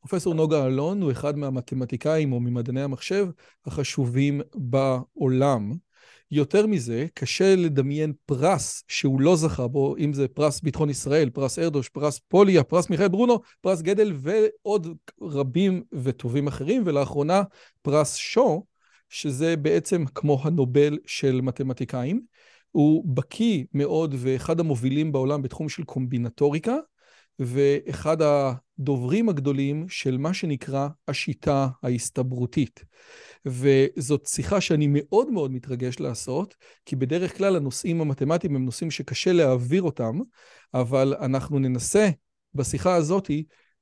פרופסור נוגה אלון הוא אחד מהמתמטיקאים או ממדעני המחשב החשובים בעולם. יותר מזה, קשה לדמיין פרס שהוא לא זכה בו, אם זה פרס ביטחון ישראל, פרס ארדוש, פרס פוליה, פרס מיכאל ברונו, פרס גדל ועוד רבים וטובים אחרים, ולאחרונה פרס שו, שזה בעצם כמו הנובל של מתמטיקאים. הוא בקיא מאוד ואחד המובילים בעולם בתחום של קומבינטוריקה, ואחד הדוברים הגדולים של מה שנקרא השיטה ההסתברותית. וזאת שיחה שאני מאוד מאוד מתרגש לעשות, כי בדרך כלל הנושאים המתמטיים הם נושאים שקשה להעביר אותם, אבל אנחנו ננסה בשיחה הזאת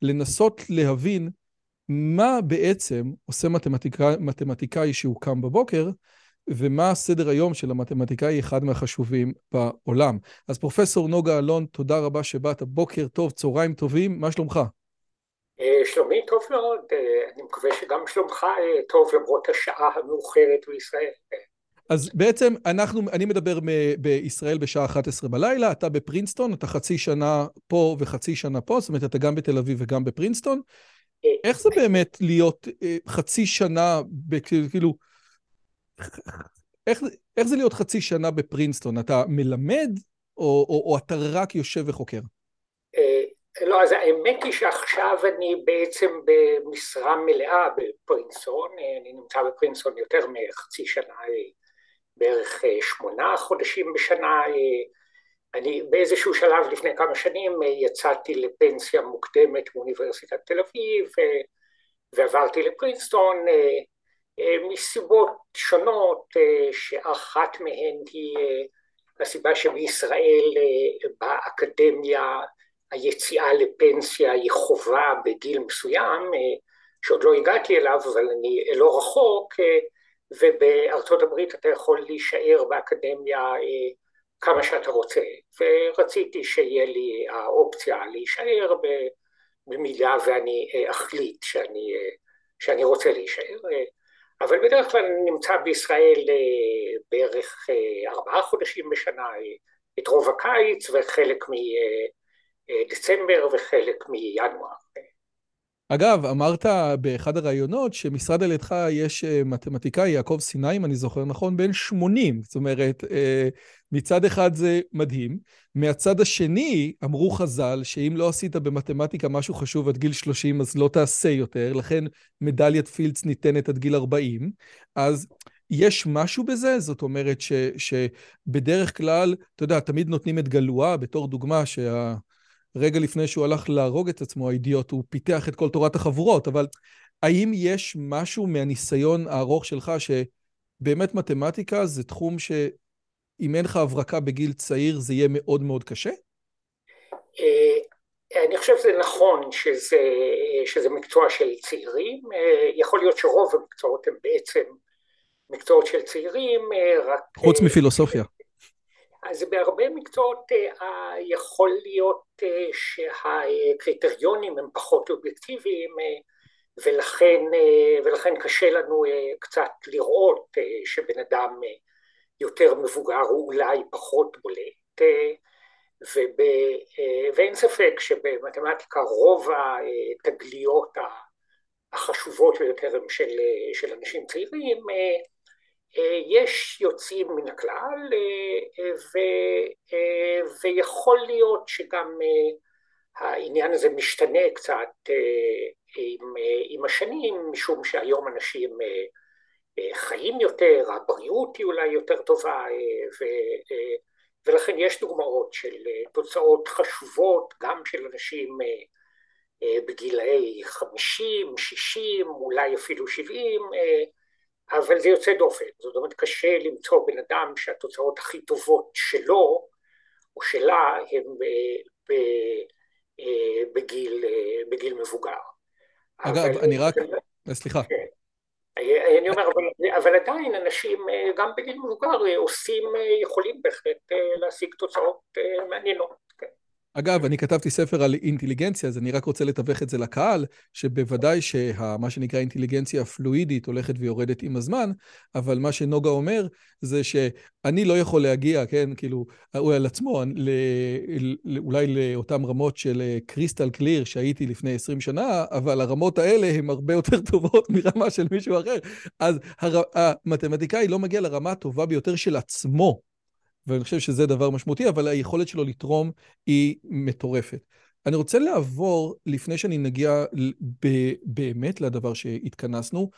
לנסות להבין מה בעצם עושה מתמטיקאי, מתמטיקאי שהוא קם בבוקר, ומה סדר היום של המתמטיקאי אחד מהחשובים בעולם. אז פרופסור נוגה אלון, תודה רבה שבאת, בוקר טוב, צהריים טובים, מה שלומך? אה, שלומי טוב מאוד, אה, אני מקווה שגם שלומך אה, טוב למרות השעה המאוחרת בישראל. אז בעצם אנחנו, אני מדבר בישראל בשעה 11 בלילה, אתה בפרינסטון, אתה חצי שנה פה וחצי שנה פה, זאת אומרת אתה גם בתל אביב וגם בפרינסטון. איך זה באמת להיות חצי שנה, כאילו, איך, איך זה להיות חצי שנה בפרינסטון? אתה מלמד או, או, או אתה רק יושב וחוקר? לא, אז האמת היא שעכשיו אני בעצם במשרה מלאה בפרינסון, אני נמצא בפרינסון יותר מחצי שנה, בערך שמונה חודשים בשנה, אני באיזשהו שלב לפני כמה שנים יצאתי לפנסיה מוקדמת מאוניברסיטת תל אביב ועברתי לפרינסטון מסיבות שונות שאחת מהן היא הסיבה שבישראל באקדמיה היציאה לפנסיה היא חובה בגיל מסוים, אה, שעוד לא הגעתי אליו, אבל אני לא רחוק, אה, ובארצות הברית אתה יכול להישאר באקדמיה אה, כמה שאתה רוצה, ורציתי שיהיה לי האופציה להישאר במידה ואני אחליט שאני, שאני רוצה להישאר, אבל בדרך כלל אני נמצא בישראל בערך ארבעה חודשים בשנה, את רוב הקיץ וחלק מ... דצמבר וחלק מינואר. אגב, אמרת באחד הראיונות שמשרד על ידך יש אה, מתמטיקאי, יעקב סיני, אם אני זוכר נכון, בן 80. זאת אומרת, אה, מצד אחד זה מדהים, מהצד השני אמרו חז"ל שאם לא עשית במתמטיקה משהו חשוב עד גיל 30 אז לא תעשה יותר, לכן מדליית פילדס ניתנת עד גיל 40. אז יש משהו בזה? זאת אומרת ש, שבדרך כלל, אתה יודע, תמיד נותנים את גלואה בתור דוגמה שה... רגע לפני שהוא הלך להרוג את עצמו, האידיוט, הוא פיתח את כל תורת החבורות, אבל האם יש משהו מהניסיון הארוך שלך שבאמת מתמטיקה זה תחום שאם אין לך הברקה בגיל צעיר זה יהיה מאוד מאוד קשה? אה, אני חושב שזה נכון שזה, שזה מקצוע של צעירים, אה, יכול להיות שרוב המקצועות הם בעצם מקצועות של צעירים, אה, רק... חוץ מפילוסופיה. אז בהרבה מקצועות אה, יכול להיות אה, שהקריטריונים הם פחות אובייקטיביים ולכן, אה, ולכן קשה לנו קצת לראות שבן אדם יותר מבוגר הוא אולי פחות בולט וב, ואין ספק שבמתמטיקה רוב התגליות החשובות ביותר הן של, של אנשים צעירים יש יוצאים מן הכלל אה, ו, אה, ויכול להיות שגם העניין הזה משתנה קצת עם, עם השנים משום שהיום אנשים חיים יותר, הבריאות היא אולי יותר טובה ו, ולכן יש דוגמאות של תוצאות חשובות גם של אנשים בגילאי 50, 60, אולי אפילו 70, אבל זה יוצא דופן, זאת אומרת קשה למצוא בן אדם שהתוצאות הכי טובות שלו או שלה הן בגיל, בגיל מבוגר. אגב, אבל... אני רק... סליחה. כן. אני אומר, אבל, אבל עדיין אנשים גם בגיל מבוגר עושים, יכולים בהחלט להשיג תוצאות מעניינות. כן. אגב, אני כתבתי ספר על אינטליגנציה, אז אני רק רוצה לתווך את זה לקהל, שבוודאי שמה שנקרא אינטליגנציה פלואידית הולכת ויורדת עם הזמן, אבל מה שנוגה אומר זה שאני לא יכול להגיע, כן, כאילו, הוא על עצמו, לא, אולי לאותן רמות של קריסטל קליר שהייתי לפני 20 שנה, אבל הרמות האלה הן הרבה יותר טובות מרמה של מישהו אחר. אז הר... המתמטיקאי לא מגיע לרמה הטובה ביותר של עצמו. ואני חושב שזה דבר משמעותי, אבל היכולת שלו לתרום היא מטורפת. אני רוצה לעבור, לפני שאני נגיע באמת לדבר שהתכנסנו,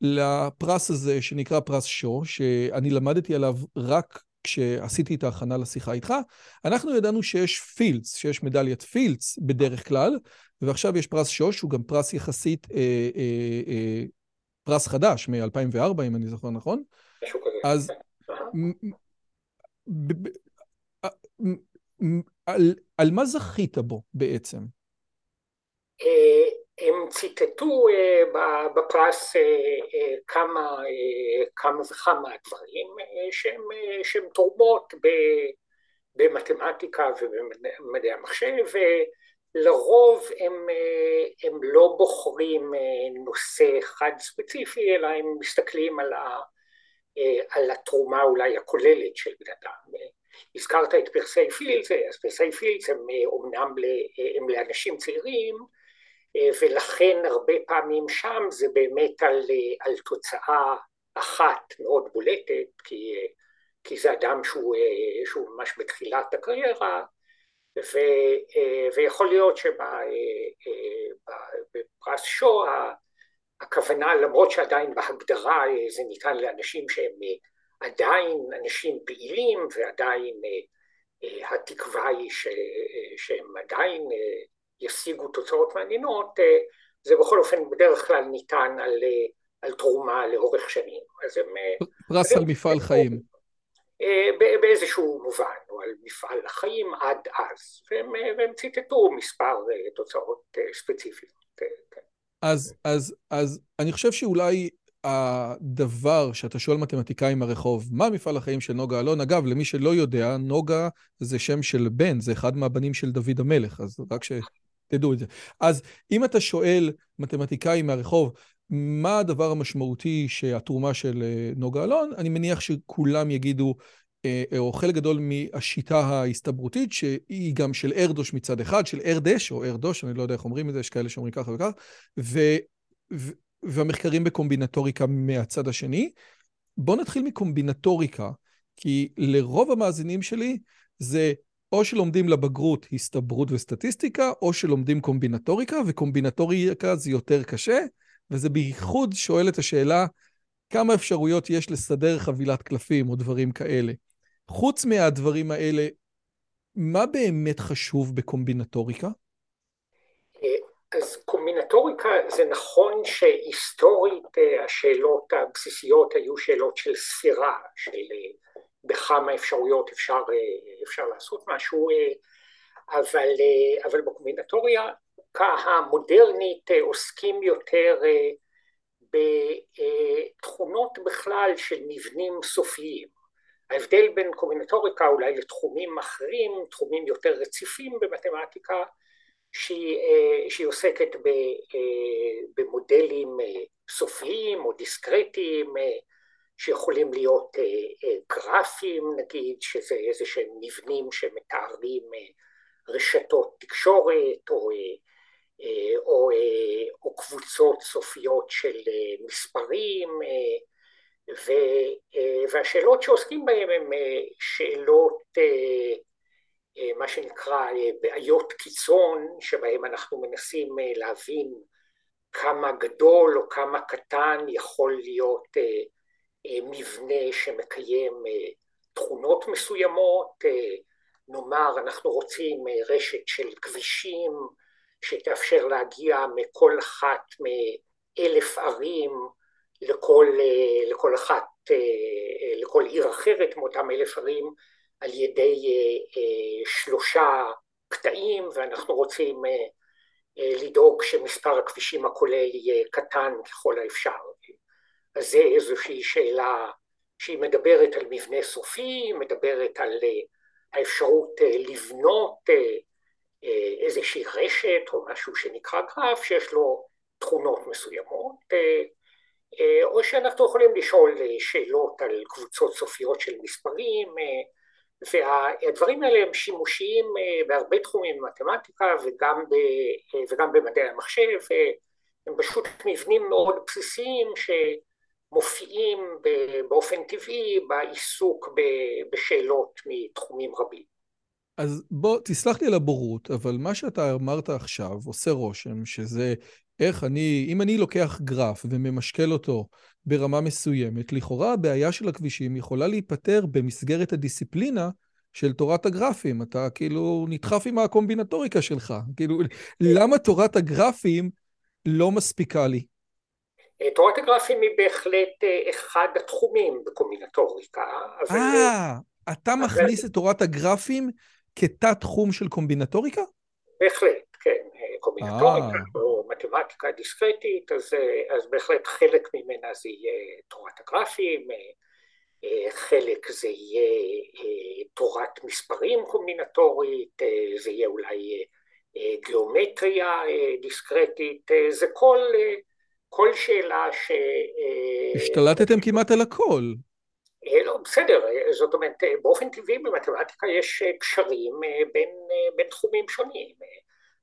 לפרס הזה שנקרא פרס שו, שאני למדתי עליו רק כשעשיתי את ההכנה לשיחה איתך. אנחנו ידענו שיש פילדס, שיש מדליית פילדס בדרך כלל, ועכשיו יש פרס שו, שהוא גם פרס יחסית, אה, אה, אה, פרס חדש מ-2004, אם אני זוכר נכון. משהו כזה. אז על, על מה זכית בו בעצם? אה, הם ציטטו אה, בפרס אה, כמה, כמה וכמה דברים שהם, שהם תורמות במתמטיקה ובמדעי המחשב, ולרוב הם, הם לא בוחרים נושא אחד ספציפי, אלא הם מסתכלים על, ה, על התרומה אולי הכוללת של בן אדם. הזכרת את פרסי פילדס, אז פרסי פילדס הם אומנם הם לאנשים צעירים, ולכן הרבה פעמים שם זה באמת על, על תוצאה אחת מאוד בולטת, כי, כי זה אדם שהוא, שהוא ממש בתחילת הקריירה, ו, ויכול להיות שבפרס שו הכוונה, למרות שעדיין בהגדרה זה ניתן לאנשים שהם עדיין אנשים פעילים ועדיין uh, התקווה היא ש, שהם עדיין ישיגו תוצאות מעניינות, זה בכל אופן בדרך כלל ניתן על, על תרומה לאורך שנים. אז הם... פרס על מפעל חיים. באיזשהו מובן, או על מפעל החיים עד אז, והם, והם ציטטו מספר תוצאות ספציפיות. אז, אז, אז אני חושב שאולי הדבר שאתה שואל מתמטיקאי מהרחוב, מה מפעל החיים של נוגה אלון? אגב, למי שלא יודע, נוגה זה שם של בן, זה אחד מהבנים של דוד המלך, אז רק שתדעו את זה. אז אם אתה שואל מתמטיקאי מהרחוב, מה הדבר המשמעותי שהתרומה של אה, נוגה אלון, אני מניח שכולם יגידו, או חלק גדול מהשיטה ההסתברותית, שהיא גם של ארדוש מצד אחד, של ארדש או ארדוש, אני לא יודע איך אומרים את זה, יש כאלה שאומרים ככה וכך, ו... והמחקרים בקומבינטוריקה מהצד השני. בואו נתחיל מקומבינטוריקה, כי לרוב המאזינים שלי זה או שלומדים לבגרות הסתברות וסטטיסטיקה, או שלומדים קומבינטוריקה, וקומבינטוריקה זה יותר קשה, וזה בייחוד שואל את השאלה כמה אפשרויות יש לסדר חבילת קלפים או דברים כאלה. חוץ מהדברים האלה, מה באמת חשוב בקומבינטוריקה? אז קומבינטוריקה זה נכון שהיסטורית אה, השאלות הבסיסיות היו שאלות של ספירה, של אה, בכמה אפשרויות אפשר, אה, אפשר לעשות משהו, אבל, אבל בקומבינטוריה המודרנית עוסקים יותר בתכונות בכלל של מבנים סופיים. ההבדל בין קומבינטוריקה אולי לתחומים אחרים, תחומים יותר רציפים במתמטיקה, שהיא, אה, שהיא עוסקת אה, במודלים אה, סופיים או דיסקרטיים שיכולים להיות גרפיים נגיד, שזה איזה שהם מבנים שמתארים רשתות תקשורת או, או, או קבוצות סופיות של מספרים והשאלות שעוסקים בהן הן שאלות אה, מה שנקרא אה, בעיות קיצון, שבהם אנחנו מנסים אה, להבין כמה גדול או כמה קטן יכול להיות מבנה שמקיים תכונות מסוימות, נאמר אנחנו רוצים רשת של כבישים שתאפשר להגיע מכל אחת מאלף ערים לכל, לכל אחת, לכל עיר אחרת מאותם אלף ערים על ידי שלושה קטעים ואנחנו רוצים לדאוג שמספר הכבישים הכולל יהיה קטן ככל האפשר. אז זה איזושהי שאלה שהיא מדברת על מבנה סופי, מדברת על האפשרות לבנות איזושהי רשת או משהו שנקרא גרף שיש לו תכונות מסוימות, או שאנחנו יכולים לשאול שאלות על קבוצות סופיות של מספרים, והדברים האלה הם שימושיים בהרבה תחומים במתמטיקה וגם, ב, וגם במדעי המחשב, הם פשוט מבנים מאוד בסיסיים שמופיעים באופן טבעי בעיסוק בשאלות מתחומים רבים. אז בוא, תסלח לי על הבורות, אבל מה שאתה אמרת עכשיו עושה רושם שזה איך אני, אם אני לוקח גרף וממשקל אותו ברמה מסוימת, לכאורה הבעיה של הכבישים יכולה להיפתר במסגרת הדיסציפלינה של תורת הגרפים. אתה כאילו נדחף עם הקומבינטוריקה שלך. כאילו, למה תורת הגרפים לא מספיקה לי? תורת הגרפים היא בהחלט אה, אחד התחומים בקומבינטוריקה. אה, אתה מכניס את תורת הגרפים כתת תחום של קומבינטוריקה? בהחלט, כן. קומבינטוריקה אה. או מתמטיקה דיסקרטית, אז, אז בהחלט חלק ממנה זה יהיה תורת הגרפים, אה, חלק זה יהיה אה, תורת מספרים קומבינטורית, זה יהיה אולי גיאומטריה דיסקרטית, זה כל, כל שאלה ש... השתלטתם כמעט על הכל. לא, בסדר, זאת אומרת, באופן טבעי במתמטיקה יש קשרים בין, בין תחומים שונים.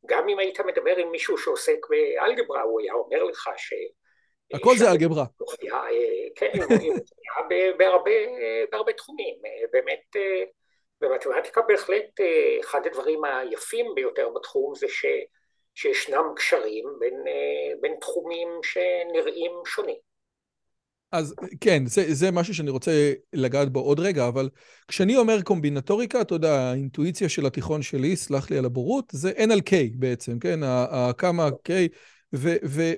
גם אם היית מדבר עם מישהו שעוסק באלגברה, הוא היה אומר לך ש... הכל זה אלגברה. כן, בהרבה, תחומים. באמת, במתמטיקה בהחלט אחד הדברים היפים ביותר בתחום זה ש, שישנם קשרים בין, בין תחומים שנראים שונים. אז כן, זה, זה משהו שאני רוצה לגעת בו עוד רגע, אבל כשאני אומר קומבינטוריקה, אתה יודע, האינטואיציה של התיכון שלי, סלח לי על הבורות, זה N על K בעצם, כן? כמה K,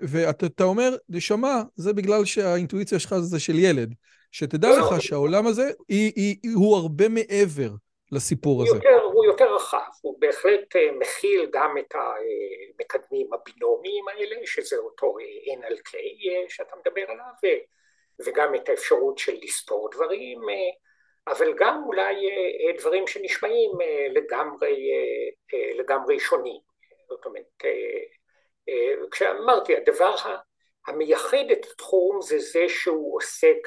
ואתה אומר, נשמה, זה בגלל שהאינטואיציה שלך זה של ילד. שתדע לך שהעולם הזה היא, היא, היא, הוא הרבה מעבר לסיפור הזה. יותר, הוא יותר רחב, הוא בהחלט אה, מכיל גם את המקדמים הבינומיים האלה, שזה אותו אה, N על K אה, שאתה מדבר עליו, וגם את האפשרות של לספור דברים, אה, אבל גם אולי אה, דברים שנשמעים אה, לגמרי, לגמרי שונים. זאת אומרת, כשאמרתי, הדבר המייחד את התחום זה זה שהוא עוסק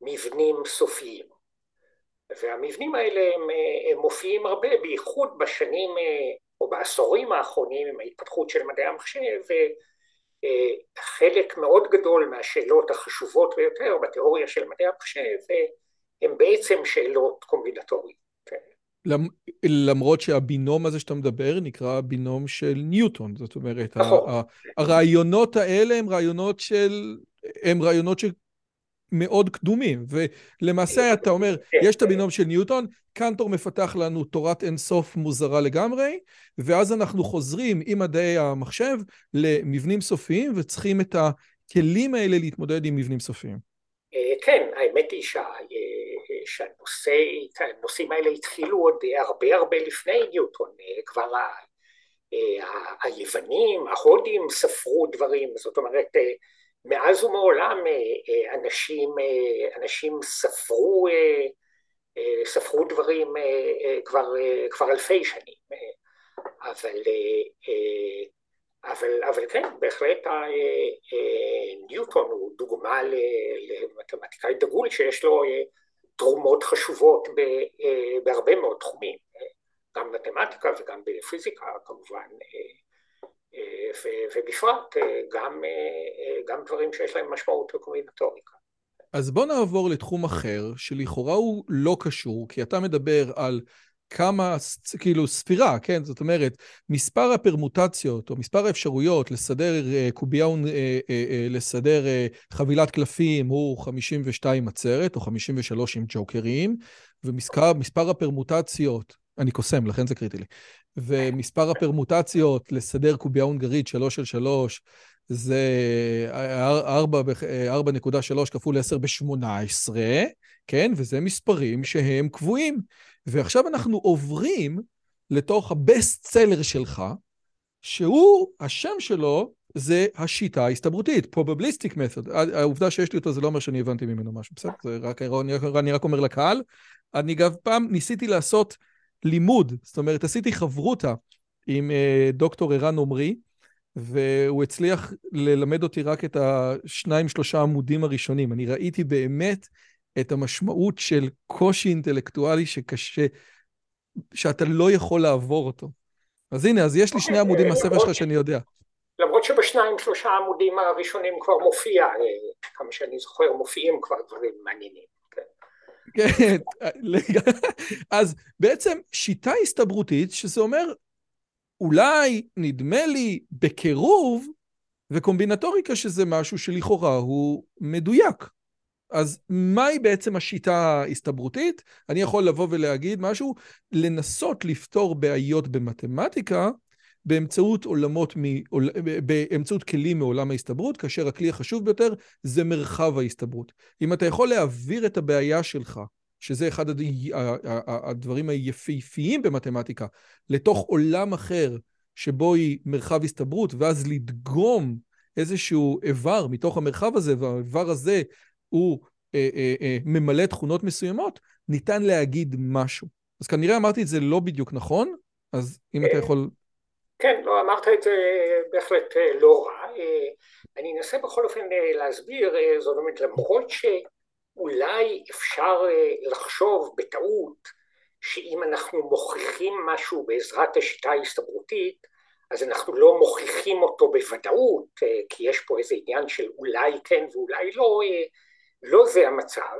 במבנים סופיים. והמבנים האלה הם, הם מופיעים הרבה, בייחוד בשנים או בעשורים האחרונים עם ההתפתחות של מדעי המחשב, חלק מאוד גדול מהשאלות החשובות ביותר בתיאוריה של מדעי המחשב הן בעצם שאלות קומבינטוריות. כן. למרות שהבינום הזה שאתה מדבר נקרא בינום של ניוטון, זאת אומרת, נכון. הרעיונות האלה הם רעיונות של, הם רעיונות מאוד קדומים, ולמעשה אתה אומר, יש את הבינום של ניוטון, קנטור מפתח לנו תורת אינסוף מוזרה לגמרי, ואז אנחנו חוזרים עם מדעי המחשב למבנים סופיים, וצריכים את הכלים האלה להתמודד עם מבנים סופיים. אה, כן, האמת היא שה... שהנושאים האלה התחילו עוד הרבה הרבה לפני ניוטון, אה, כבר ה... אה, היוונים, ההודים ספרו דברים, זאת אומרת מאז ומעולם אה, אה, אנשים, אה, אנשים ספרו, ספרו דברים כבר, כבר אלפי שנים, אבל, אבל, אבל כן, בהחלט ניוטון הוא דוגמה למתמטיקאי דגול שיש לו תרומות חשובות בהרבה מאוד תחומים, גם מתמטיקה וגם בפיזיקה כמובן. ובפרט אה, גם, אה, גם דברים שיש להם משמעות בקומבינטוריקה. אז בוא נעבור לתחום אחר, שלכאורה הוא לא קשור, כי אתה מדבר על כמה, כאילו ספירה, כן? זאת אומרת, מספר הפרמוטציות או מספר האפשרויות לסדר קובייה, לסדר חבילת קלפים הוא 52 עצרת או 53 עם ג'וקרים, ומספר הפרמוטציות, אני קוסם, לכן זה קריטי לי, ומספר הפרמוטציות לסדר קובייה הונגרית 3 של 3 זה 4.3 כפול 10 ב-18, כן? וזה מספרים שהם קבועים. ועכשיו אנחנו עוברים לתוך הבסט סלר שלך, שהוא, השם שלו זה השיטה ההסתברותית, probabilistic method. העובדה שיש לי אותו זה לא אומר שאני הבנתי ממנו משהו, בסדר? זה רק, אני רק אומר לקהל. אני גם פעם ניסיתי לעשות לימוד, זאת אומרת, עשיתי חברותה עם אה, דוקטור ערן עמרי, והוא הצליח ללמד אותי רק את השניים שלושה עמודים הראשונים. אני ראיתי באמת את המשמעות של קושי אינטלקטואלי שקשה, שאתה לא יכול לעבור אותו. אז הנה, אז יש לי שני עמודים מהספר שלך שאני יודע. למרות שבשניים שלושה עמודים הראשונים כבר מופיע, אה, כמה שאני זוכר, מופיעים כבר דברים מעניינים. כן, אז בעצם שיטה הסתברותית, שזה אומר, אולי, נדמה לי, בקירוב, וקומבינטוריקה שזה משהו שלכאורה הוא מדויק. אז מהי בעצם השיטה ההסתברותית? אני יכול לבוא ולהגיד משהו, לנסות לפתור בעיות במתמטיקה באמצעות עולמות, מ... באמצעות כלים מעולם ההסתברות, כאשר הכלי החשוב ביותר זה מרחב ההסתברות. אם אתה יכול להעביר את הבעיה שלך, שזה אחד הדברים היפהפיים במתמטיקה, לתוך עולם אחר שבו היא מרחב הסתברות, ואז לדגום איזשהו איבר מתוך המרחב הזה, והאיבר הזה הוא אה, אה, אה, ממלא תכונות מסוימות, ניתן להגיד משהו. אז כנראה אמרתי את זה לא בדיוק נכון, אז אם אתה יכול... כן, לא, אמרת את זה בהחלט אה, לא רע. אה, אני אנסה בכל אופן אה, להסביר, זאת אומרת, למרות שאולי אפשר לחשוב בטעות שאם אנחנו מוכיחים משהו בעזרת השיטה ההסתברותית, אז אנחנו לא מוכיחים אותו בוודאות, כי יש פה איזה עניין של אולי כן ואולי לא, לא זה המצב,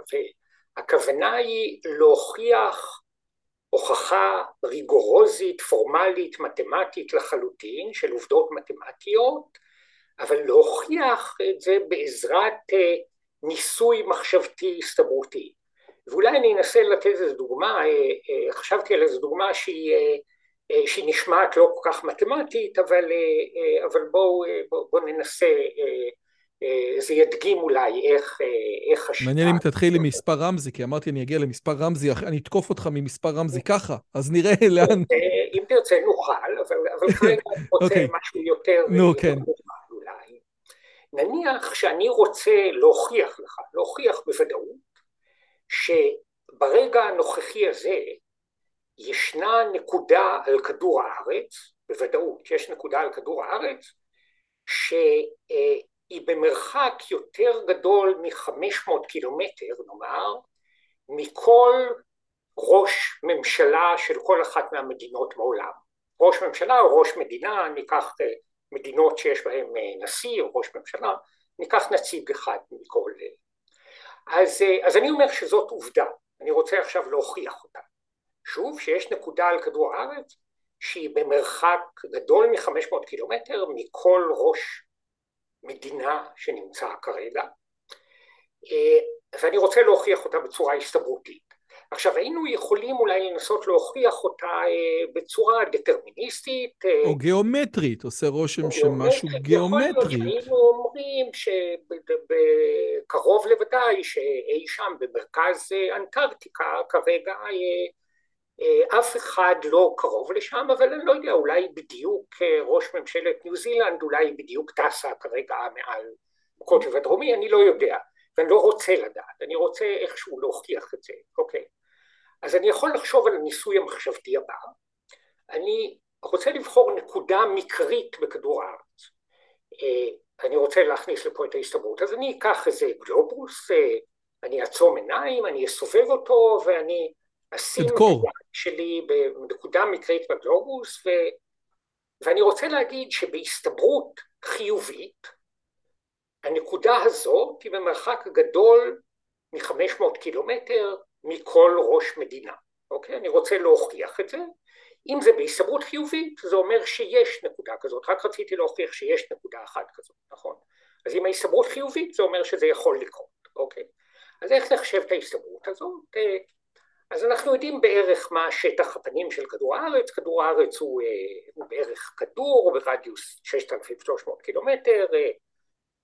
הכוונה היא להוכיח הוכחה ריגורוזית, פורמלית, מתמטית לחלוטין של עובדות מתמטיות, אבל להוכיח את זה בעזרת אה, ניסוי מחשבתי הסתברותי. ואולי אני אנסה לתת איזו דוגמה, אה, אה, חשבתי על איזו דוגמה שהיא, שהיא נשמעת לא כל כך מתמטית, אבל, אבל בואו בוא, בוא ננסה זה ידגים אולי איך, אה, איך השיטה... מעניין אם תתחיל עם מספר רמזי, כי אמרתי אני אגיע למספר רמזי, אני אתקוף אותך ממספר רמזי ככה, אז נראה לאן... אה, אם תרצה נוכל, אבל, אבל כרגע אני רוצה okay. אוקיי. משהו יותר... נו, כן. אולי. נניח שאני רוצה להוכיח לך, להוכיח בוודאות, שברגע הנוכחי הזה ישנה נקודה על כדור הארץ, בוודאות יש נקודה על כדור הארץ, ש... היא במרחק יותר גדול מ-500 קילומטר, נאמר, מכל ראש ממשלה של כל אחת מהמדינות בעולם. ראש ממשלה או ראש מדינה, ניקח אה, מדינות שיש בהן אה, נשיא או ראש ממשלה, ניקח נציג אחד מכל... אה. אז, אז אני אומר שזאת עובדה, אני רוצה עכשיו להוכיח אותה. שוב, שיש נקודה על כדור הארץ שהיא במרחק גדול מ-500 קילומטר מכל ראש מדינה שנמצא כרגע, אה, ואני רוצה להוכיח אותה בצורה הסתברותית. עכשיו היינו יכולים אולי לנסות להוכיח אותה אה, בצורה דטרמיניסטית. אה, או גיאומטרית, עושה רושם של משהו גיאומטרי. יכול להיות שהיינו אומרים שקרוב לוודאי שאי שם במרכז אנטארקטיקה כרגע אף אחד לא קרוב לשם, אבל אני לא יודע, אולי בדיוק אה, ראש ממשלת ניו זילנד, אולי בדיוק טסה כרגע מעל קוטב הדרומי, אני לא יודע, ואני לא רוצה לדעת, אני רוצה איכשהו להוכיח את זה, אוקיי. אז אני יכול לחשוב על הניסוי המחשבתי הבא, אני רוצה לבחור נקודה מקרית בכדור הארץ. אה, אני רוצה להכניס לפה את ההסתברות, אז אני אקח איזה גלובוס, אני אעצום עיניים, אני אסובב אותו ואני אשים היד שלי בנקודה מקרית בגלובוס, ו... ואני רוצה להגיד שבהסתברות חיובית, הנקודה הזאת היא במרחק גדול מ-500 קילומטר מכל ראש מדינה, אוקיי? אני רוצה להוכיח את זה. אם זה בהסתברות חיובית, זה אומר שיש נקודה כזאת, רק רציתי להוכיח שיש נקודה אחת כזאת, נכון? אז אם ההסתברות חיובית, זה אומר שזה יכול לקרות, אוקיי? אז איך נחשב את ההסתברות הזאת? אז אנחנו יודעים בערך מה שטח הפנים של כדור הארץ, כדור הארץ הוא, הוא בערך כדור ברדיוס 6,300 קילומטר,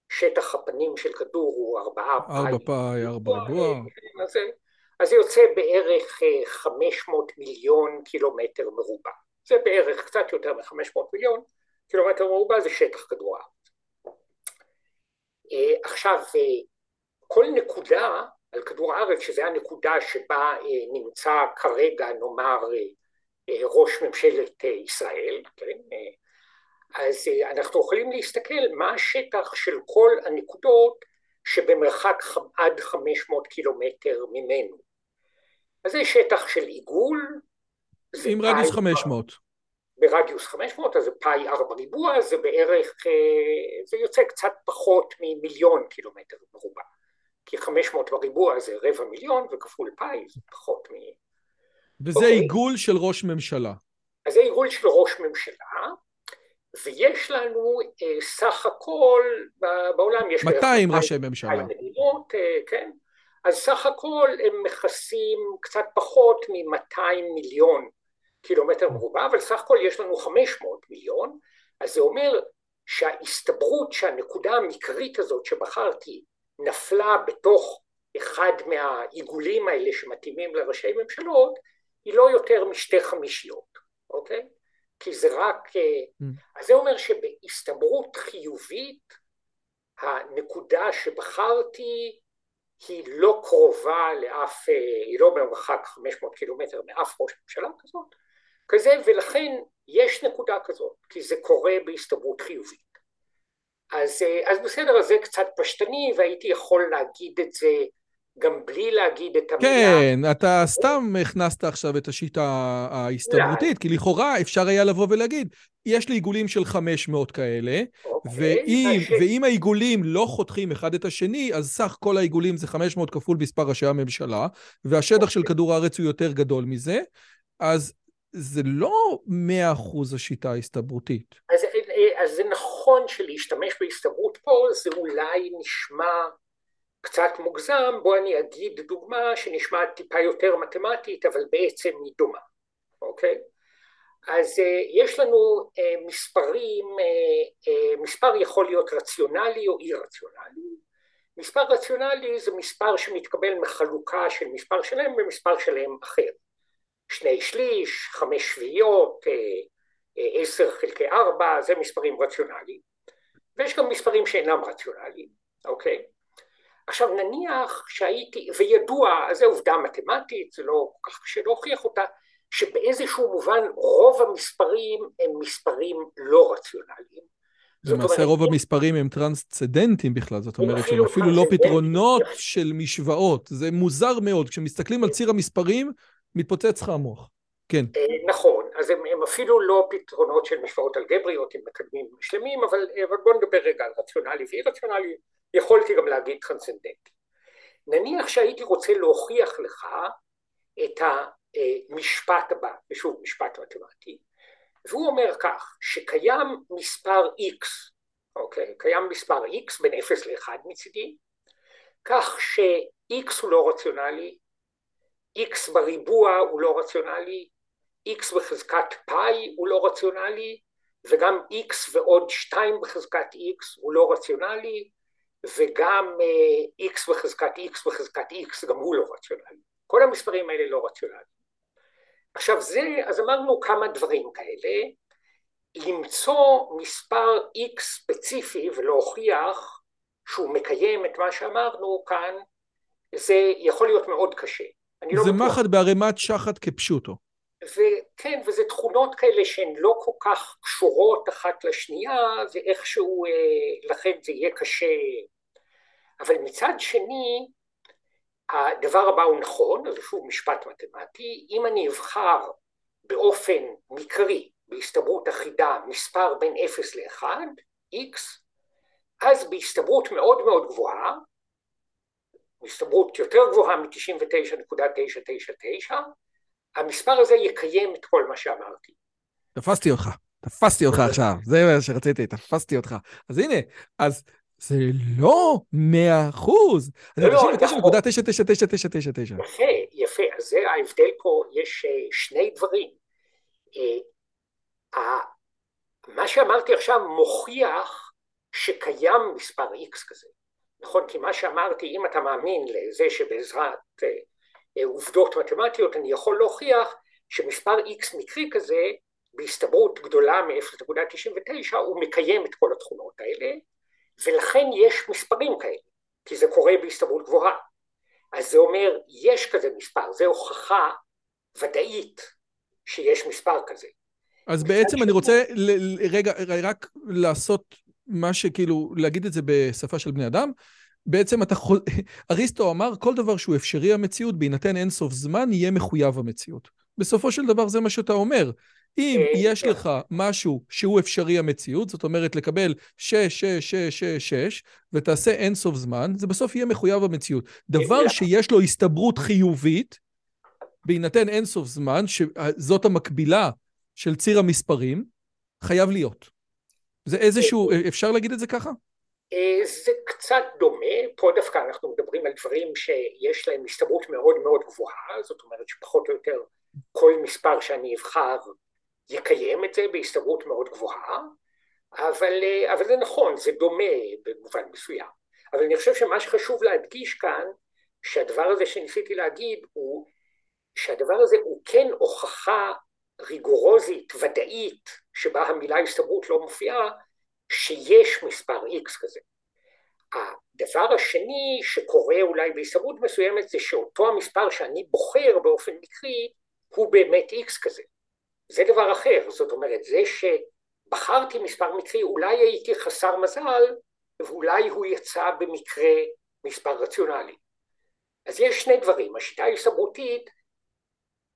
שטח הפנים של כדור הוא 4 פאי, 4 פאי, 4 ריבוע. אז, אז זה יוצא בערך 500 מיליון קילומטר מרובע. זה בערך קצת יותר מ-500 מיליון קילומטר מרובע, זה שטח כדור הארץ. עכשיו, כל נקודה על כדור הארץ, שזו הנקודה שבה נמצא כרגע, נאמר, ראש ממשלת ישראל, כן? אז אנחנו יכולים להסתכל מה השטח של כל הנקודות שבמרחק עד 500 קילומטר ממנו. אז זה שטח של עיגול. עם רדיוס 500. ברדיוס 500, אז זה פאי 4 ריבוע, זה בערך, זה יוצא קצת פחות ממיליון קילומטר מרובע. כי 500 בריבוע זה רבע מיליון, וכפול פאי זה פחות מ... וזה okay. עיגול של ראש ממשלה. אז זה עיגול של ראש ממשלה, ויש לנו אה, סך הכל, בעולם יש... 200 ראשי ממשלה. מדינות, אה, כן. אז סך הכל הם מכסים קצת פחות מ-200 מיליון קילומטר מרובע, אבל סך הכל יש לנו 500 מיליון, אז זה אומר שההסתברות שהנקודה המקרית הזאת שבחרתי נפלה בתוך אחד מהעיגולים האלה שמתאימים לראשי ממשלות, היא לא יותר משתי חמישיות, אוקיי? כי זה רק... Mm. אז זה אומר שבהסתברות חיובית, הנקודה שבחרתי היא לא קרובה לאף, היא לא במרחק 500 קילומטר מאף ראש ממשלה כזאת, כזה, ולכן יש נקודה כזאת, כי זה קורה בהסתברות חיובית. אז, אז בסדר, אז זה קצת פשטני, והייתי יכול להגיד את זה גם בלי להגיד את המילה. כן, אתה סתם הכנסת עכשיו את השיטה ההסתברותית, כי לכאורה אפשר היה לבוא ולהגיד, יש לי עיגולים של 500 כאלה, אוקיי, ואם, ש... ואם העיגולים לא חותכים אחד את השני, אז סך כל העיגולים זה 500 כפול מספר ראשי הממשלה, והשטח אוקיי. של כדור הארץ הוא יותר גדול מזה, אז זה לא 100% השיטה ההסתברותית. אז, אז זה נכון שלהשתמש בהסתברות פה זה אולי נשמע קצת מוגזם, בוא אני אגיד דוגמה שנשמעת טיפה יותר מתמטית, אבל בעצם היא דומה, אוקיי? אז uh, יש לנו uh, מספרים, מספר יכול להיות רציונלי או אי רציונלי. מספר רציונלי זה מספר שמתקבל מחלוקה של מספר שלם במספר שלם אחר. שני שליש, חמש שביעיות, עשר חלקי ארבע, זה מספרים רציונליים. ויש גם מספרים שאינם רציונליים, אוקיי? עכשיו נניח שהייתי, וידוע, זו עובדה מתמטית, זה לא כל כך קשה להוכיח אותה, שבאיזשהו מובן רוב המספרים הם מספרים לא רציונליים. למעשה רוב המספרים הם טרנסצדנטים בכלל, זאת אומרת שהם אפילו לא פתרונות של משוואות, זה מוזר מאוד, כשמסתכלים על ציר המספרים, מתפוצץ לך המוח. כן. אה, נכון, אז הם, הם אפילו לא פתרונות של משוואות אלגבריות עם מקדמים שלמים, אבל, אבל בואו נדבר רגע על רציונלי ואי רציונלי, יכולתי גם להגיד טרנסצנדנטי. נניח שהייתי רוצה להוכיח לך את המשפט הבא, ושוב משפט מתמטי, והוא אומר כך, שקיים מספר x, אוקיי? קיים מספר x בין 0 ל-1 מצידי, כך ש-x הוא לא רציונלי, x בריבוע הוא לא רציונלי, x בחזקת פאי הוא לא רציונלי, וגם x ועוד 2 בחזקת x הוא לא רציונלי, וגם uh, x בחזקת x בחזקת x גם הוא לא רציונלי. כל המספרים האלה לא רציונליים. עכשיו זה, אז אמרנו כמה דברים כאלה, למצוא מספר x ספציפי ולהוכיח שהוא מקיים את מה שאמרנו כאן, זה יכול להיות מאוד קשה. לא זה לא מחט בערימת שחת כפשוטו. וכן, וזה תכונות כאלה שהן לא כל כך קשורות אחת לשנייה, ואיכשהו, אה, לכן זה יהיה קשה. אבל מצד שני, הדבר הבא הוא נכון, זה שוב משפט מתמטי, אם אני אבחר באופן מקרי, בהסתברות אחידה, מספר בין 0 ל-1, x, אז בהסתברות מאוד מאוד גבוהה, הסתברות יותר גבוהה מ-99.999, המספר הזה יקיים את כל מה שאמרתי. תפסתי אותך, תפסתי אותך עכשיו, זה מה שרציתי, תפסתי אותך. אז הנה, אז זה לא מאה אחוז. לא, לא, נכון. 99.99999. יפה, יפה. אז זה ההבדל פה, יש אה, שני דברים. אה, מה שאמרתי עכשיו מוכיח שקיים מספר X כזה. נכון? כי מה שאמרתי, אם אתה מאמין לזה שבעזרת אה, עובדות מתמטיות אני יכול להוכיח שמספר X מקרי כזה בהסתברות גדולה מ-0.99 הוא מקיים את כל התכונות האלה ולכן יש מספרים כאלה, כי זה קורה בהסתברות גבוהה. אז זה אומר, יש כזה מספר, זה הוכחה ודאית שיש מספר כזה. אז בעצם אני רוצה רגע, רק לעשות מה שכאילו, להגיד את זה בשפה של בני אדם. בעצם אתה חול... אריסטו אמר, כל דבר שהוא אפשרי המציאות, בהינתן אינסוף זמן, יהיה מחויב המציאות. בסופו של דבר זה מה שאתה אומר. אם אה, יש כן. לך משהו שהוא אפשרי המציאות, זאת אומרת לקבל 6, 6, 6, 6, 6, ותעשה אינסוף זמן, זה בסוף יהיה מחויב המציאות. דבר שיש לו הסתברות חיובית, בהינתן אינסוף זמן, שזאת המקבילה של ציר המספרים, חייב להיות. זה איזשהו, אה, אפשר להגיד את זה ככה? אה, זה קצת דומה, פה דווקא אנחנו מדברים על דברים שיש להם הסתברות מאוד מאוד גבוהה, זאת אומרת שפחות או יותר כל מספר שאני אבחר יקיים את זה בהסתברות מאוד גבוהה, אבל, אה, אבל זה נכון, זה דומה במובן מסוים. אבל אני חושב שמה שחשוב להדגיש כאן, שהדבר הזה שניסיתי להגיד הוא שהדבר הזה הוא כן הוכחה ריגורוזית, ודאית, שבה המילה הסתברות לא מופיעה, שיש מספר X כזה. הדבר השני שקורה אולי בהסתברות מסוימת זה שאותו המספר שאני בוחר באופן מקרי הוא באמת X כזה. זה דבר אחר, זאת אומרת זה שבחרתי מספר מקרי אולי הייתי חסר מזל ואולי הוא יצא במקרה מספר רציונלי. אז יש שני דברים, השיטה ההסתברותית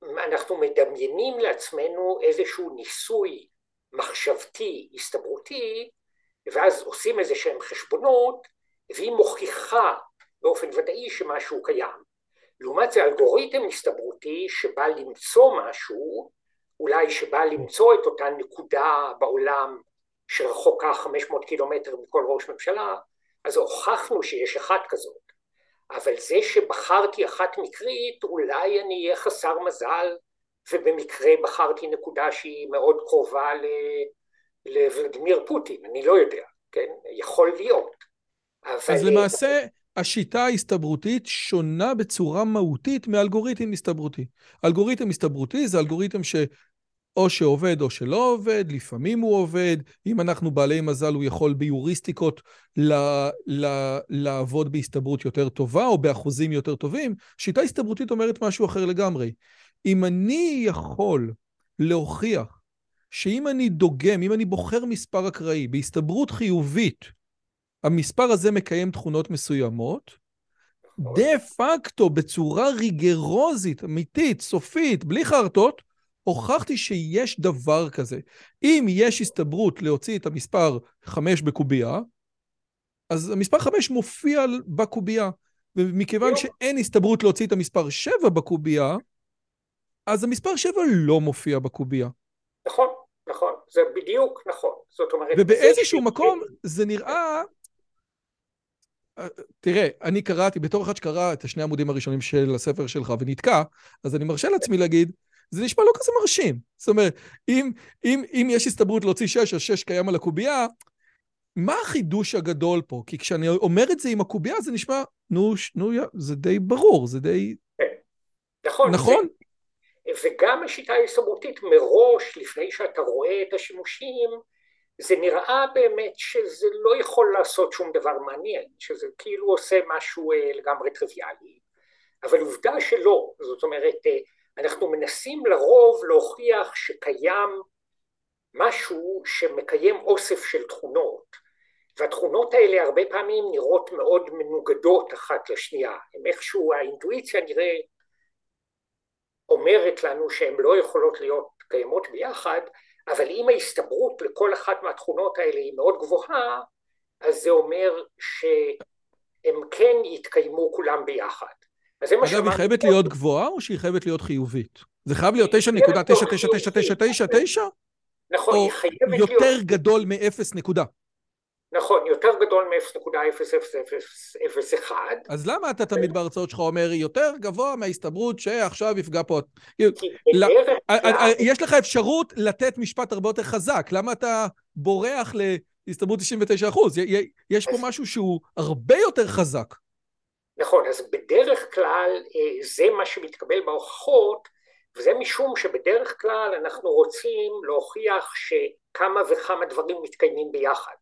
אנחנו מדמיינים לעצמנו איזשהו ניסוי מחשבתי הסתברותי ואז עושים איזה שהם חשבונות והיא מוכיחה באופן ודאי שמשהו קיים. לעומת זה אלגוריתם הסתברותי שבא למצוא משהו, אולי שבא למצוא את אותה נקודה בעולם שרחוקה 500 קילומטר מכל ראש ממשלה, אז הוכחנו שיש אחת כזאת. אבל זה שבחרתי אחת מקרית, אולי אני אהיה חסר מזל, ובמקרה בחרתי נקודה שהיא מאוד קרובה ל... לוולדימיר פוטין, אני לא יודע, כן? יכול להיות. אבל... אז למעשה השיטה ההסתברותית שונה בצורה מהותית מאלגוריתם הסתברותי. אלגוריתם הסתברותי זה אלגוריתם ש... או שעובד או שלא עובד, לפעמים הוא עובד, אם אנחנו בעלי מזל הוא יכול ביוריסטיקות ל, ל, לעבוד בהסתברות יותר טובה או באחוזים יותר טובים. שיטה הסתברותית אומרת משהו אחר לגמרי. אם אני יכול להוכיח שאם אני דוגם, אם אני בוחר מספר אקראי בהסתברות חיובית, המספר הזה מקיים תכונות מסוימות, דה פקטו, בצורה ריגרוזית, אמיתית, סופית, בלי חרטות, הוכחתי שיש דבר כזה. אם יש הסתברות להוציא את המספר 5 בקובייה, אז המספר 5 מופיע בקובייה. ומכיוון שאין הסתברות להוציא את המספר 7 בקובייה, אז המספר 7 לא מופיע בקובייה. נכון. זה בדיוק נכון. זאת אומרת... ובאיזשהו זה מקום זה נראה... אה, תראה, אני קראתי, בתור אחד שקרא את השני עמודים הראשונים של הספר שלך ונתקע, אז אני מרשה לעצמי להגיד, זה נשמע לא כזה מרשים. זאת אומרת, אם, אם, אם יש הסתברות להוציא שש, אז שש קיים על הקובייה, מה החידוש הגדול פה? כי כשאני אומר את זה עם הקובייה, זה נשמע, נו, נו, זה די ברור, זה די... כן. נכון. נכון? וגם השיטה ההסתברותית מראש, לפני שאתה רואה את השימושים, זה נראה באמת שזה לא יכול לעשות שום דבר מעניין, שזה כאילו עושה משהו אה, לגמרי טריוויאלי, אבל עובדה שלא, זאת אומרת, אה, אנחנו מנסים לרוב להוכיח שקיים משהו שמקיים אוסף של תכונות, והתכונות האלה הרבה פעמים נראות מאוד מנוגדות אחת לשנייה, הם איכשהו, האינטואיציה נראה אומרת לנו שהן לא יכולות להיות קיימות ביחד, אבל אם ההסתברות לכל אחת מהתכונות האלה היא מאוד גבוהה, אז זה אומר שהם כן יתקיימו כולם ביחד. אגב, היא חייבת להיות גבוהה או שהיא חייבת להיות חיובית? זה חייב להיות 9.99999? נכון, היא חייבת להיות... או יותר גדול מ-0 נקודה. נכון, יותר גדול מ-0.0001. אז למה אתה תמיד בהרצאות שלך אומר יותר גבוה מההסתברות שעכשיו יפגע פה? יש לך אפשרות לתת משפט הרבה יותר חזק, למה אתה בורח להסתברות 99 אחוז? יש פה משהו שהוא הרבה יותר חזק. נכון, אז בדרך כלל זה מה שמתקבל בהוכחות, וזה משום שבדרך כלל אנחנו רוצים להוכיח שכמה וכמה דברים מתקיימים ביחד.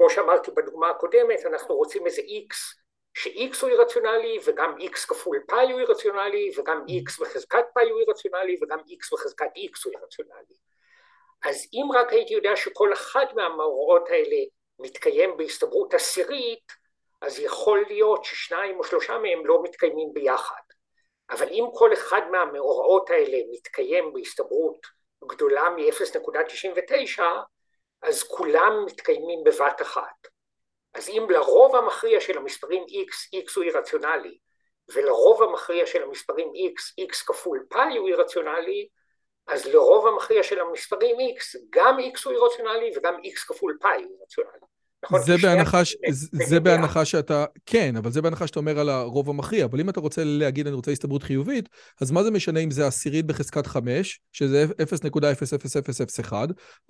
כמו שאמרתי בדוגמה הקודמת, אנחנו רוצים איזה x, ש-x הוא אירציונלי וגם x כפול פאי הוא אירציונלי וגם x בחזקת פאי הוא אירציונלי וגם x בחזקת x הוא אירציונלי. אז אם רק הייתי יודע שכל אחד מהמאורעות האלה מתקיים בהסתברות עשירית, אז יכול להיות ששניים או שלושה מהם לא מתקיימים ביחד. אבל אם כל אחד מהמאורעות האלה מתקיים בהסתברות גדולה מ-0.99, אז כולם מתקיימים בבת אחת. אז אם לרוב המכריע של המספרים x, x הוא אירציונלי, ולרוב המכריע של המספרים x, x כפול פאי הוא אירציונלי, אז לרוב המכריע של המספרים x, גם x הוא אירציונלי וגם x כפול פאי הוא אירציונלי. נכון, זה בהנחה, ש... זה בהנחה שאתה, כן, אבל זה בהנחה שאתה אומר על הרוב המכריע, אבל אם אתה רוצה להגיד אני רוצה הסתברות חיובית, אז מה זה משנה אם זה עשירית בחזקת 5, שזה 0.00001,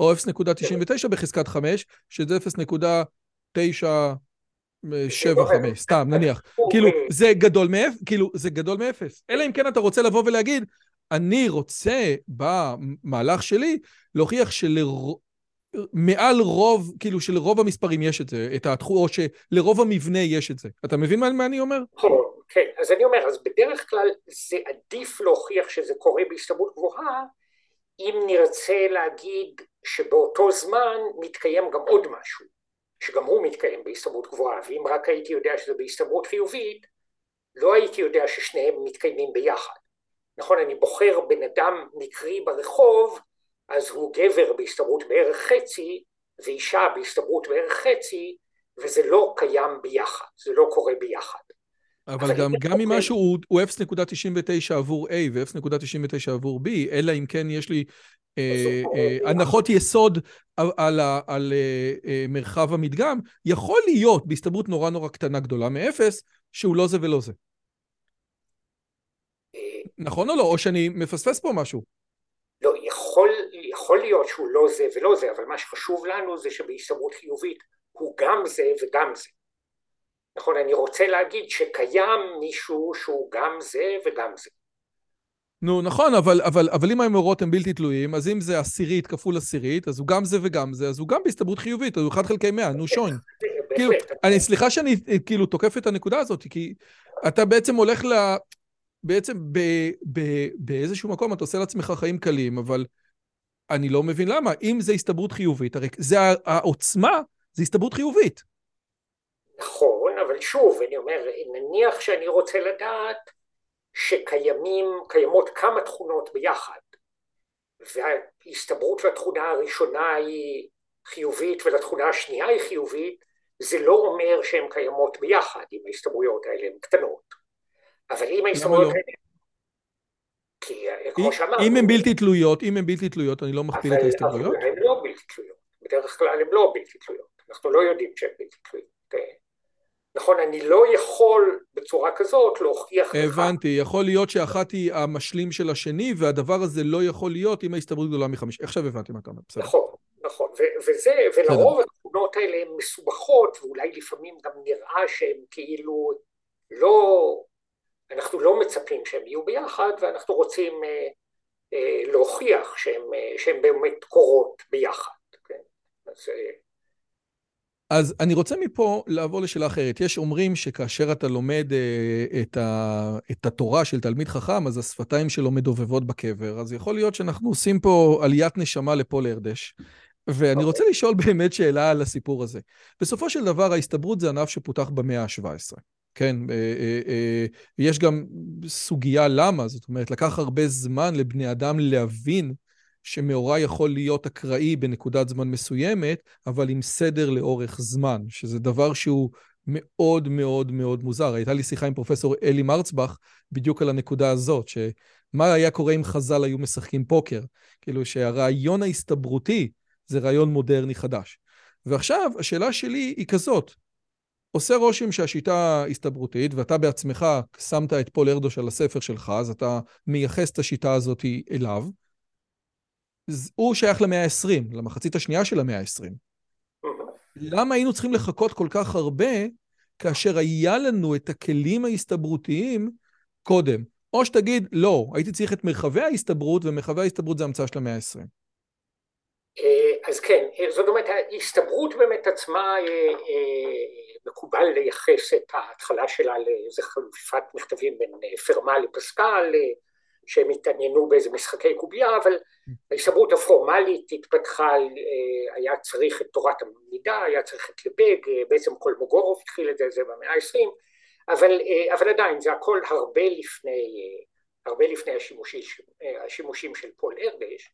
או 0.99 בחזקת 5, שזה 0.975, סתם, נניח. כאילו, זה גדול מאפס, כאילו, זה גדול מאפס. אלא אם כן אתה רוצה לבוא ולהגיד, אני רוצה במהלך שלי להוכיח שלרוב... מעל רוב, כאילו שלרוב המספרים יש את זה, את התחום, או שלרוב המבנה יש את זה. אתה מבין מה, מה אני אומר? נכון, כן. אז אני אומר, אז בדרך כלל זה עדיף להוכיח שזה קורה בהסתברות גבוהה, אם נרצה להגיד שבאותו זמן מתקיים גם עוד משהו, שגם הוא מתקיים בהסתברות גבוהה, ואם רק הייתי יודע שזה בהסתברות חיובית, לא הייתי יודע ששניהם מתקיימים ביחד. נכון, אני בוחר בן אדם מקרי ברחוב, אז הוא גבר בהסתברות בערך חצי ואישה בהסתברות בערך חצי וזה לא קיים ביחד, זה לא קורה ביחד. אבל גם, גם אם משהו הוא, הוא 0.99 עבור A ו-0.99 עבור B, אלא אם כן יש לי אה, אה, הנחות יסוד על, על, על אה, אה, מרחב המדגם, יכול להיות בהסתברות נורא נורא קטנה גדולה מאפס, שהוא לא זה ולא זה. אה, נכון או לא? או שאני מפספס פה משהו? יכול יכול להיות שהוא לא זה ולא זה, אבל מה שחשוב לנו זה שבהסתברות חיובית הוא גם זה וגם זה. נכון, אני רוצה להגיד שקיים מישהו שהוא גם זה וגם זה. נו, נכון, אבל, אבל, אבל אם המאורות הם בלתי תלויים, אז אם זה עשירית כפול עשירית, אז הוא גם זה וגם זה, אז הוא גם בהסתברות חיובית, אז הוא 1 חלקי 100, נו שוין. כאילו, אני, סליחה שאני כאילו תוקף את הנקודה הזאת, כי אתה בעצם הולך ל... בעצם ב, ב, באיזשהו מקום אתה עושה לעצמך חיים קלים, אבל אני לא מבין למה. אם זה הסתברות חיובית, הרי זה העוצמה, זה הסתברות חיובית. נכון, אבל שוב, אני אומר, נניח שאני רוצה לדעת שקיימים, קיימות כמה תכונות ביחד, וההסתברות לתכונה הראשונה היא חיובית ולתכונה השנייה היא חיובית, זה לא אומר שהן קיימות ביחד, אם ההסתברויות האלה הן קטנות. אבל אם ההסתברויות לא? האלה כי כמו שאמרנו... אם הן בלתי תלויות, אם הן בלתי תלויות, אני לא מכפיל את ההסתברויות? אבל הן לא בלתי תלויות. בדרך כלל הן לא בלתי תלויות. אנחנו לא יודעים שהן בלתי תלויות. נכון, אני לא יכול בצורה כזאת להוכיח לך... הבנתי, יכול להיות שאחת היא המשלים של השני, והדבר הזה לא יכול להיות אם ההסתברות גדולה מחמיש. עכשיו הבנתי מה אתה אומר, בסדר. נכון, נכון, וזה, ולרוב התכונות האלה הן מסובכות, ואולי לפעמים גם נראה שהן כאילו לא אנחנו לא מצפים שהם יהיו ביחד ואנחנו רוצים אה, אה, להוכיח שהם, אה, שהם באמת קורות ביחד. כן? אז, אה... אז אני רוצה מפה לעבור לשאלה אחרת. יש אומרים שכאשר אתה לומד אה, את, ה, את התורה של תלמיד חכם, אז השפתיים שלו מדובבות בקבר. אז יכול להיות שאנחנו עושים פה עליית נשמה לפה להרדש. ואני okay. אוקיי. רוצה לשאול באמת שאלה על הסיפור הזה. בסופו של דבר, ההסתברות זה ענף שפותח במאה ה-17. כן, אה, אה, אה, יש גם סוגיה למה, זאת אומרת, לקח הרבה זמן לבני אדם להבין שמאורע יכול להיות אקראי בנקודת זמן מסוימת, אבל עם סדר לאורך זמן, שזה דבר שהוא מאוד מאוד מאוד מוזר. הייתה לי שיחה עם פרופסור אלי מרצבך בדיוק על הנקודה הזאת, מה היה קורה אם חז"ל היו משחקים פוקר? כאילו שהרעיון ההסתברותי זה רעיון מודרני חדש. ועכשיו, השאלה שלי היא כזאת, עושה רושם שהשיטה הסתברותית, ואתה בעצמך שמת את פול ארדוש על הספר שלך, אז אתה מייחס את השיטה הזאת אליו. הוא שייך למאה ה-20, למחצית השנייה של המאה ה-20. למה היינו צריכים לחכות כל כך הרבה כאשר היה לנו את הכלים ההסתברותיים קודם? או שתגיד, לא, הייתי צריך את מרחבי ההסתברות, ומרחבי ההסתברות זה המצאה של המאה ה-20. אה, אז כן, אה, זאת אומרת, ההסתברות באמת עצמה, אה, מקובל לייחס את ההתחלה שלה לאיזה חלופת מכתבים בין פרמה לפסקל, שהם התעניינו באיזה משחקי קובייה, אבל ההסתברות הפורמלית התפתחה, היה צריך את תורת המידה, היה צריך את לבג, בעצם קולמוגורוב התחיל את זה, זה במאה העשרים, אבל, אבל עדיין זה הכל הרבה לפני, הרבה לפני השימושים, השימושים של פול ארדש.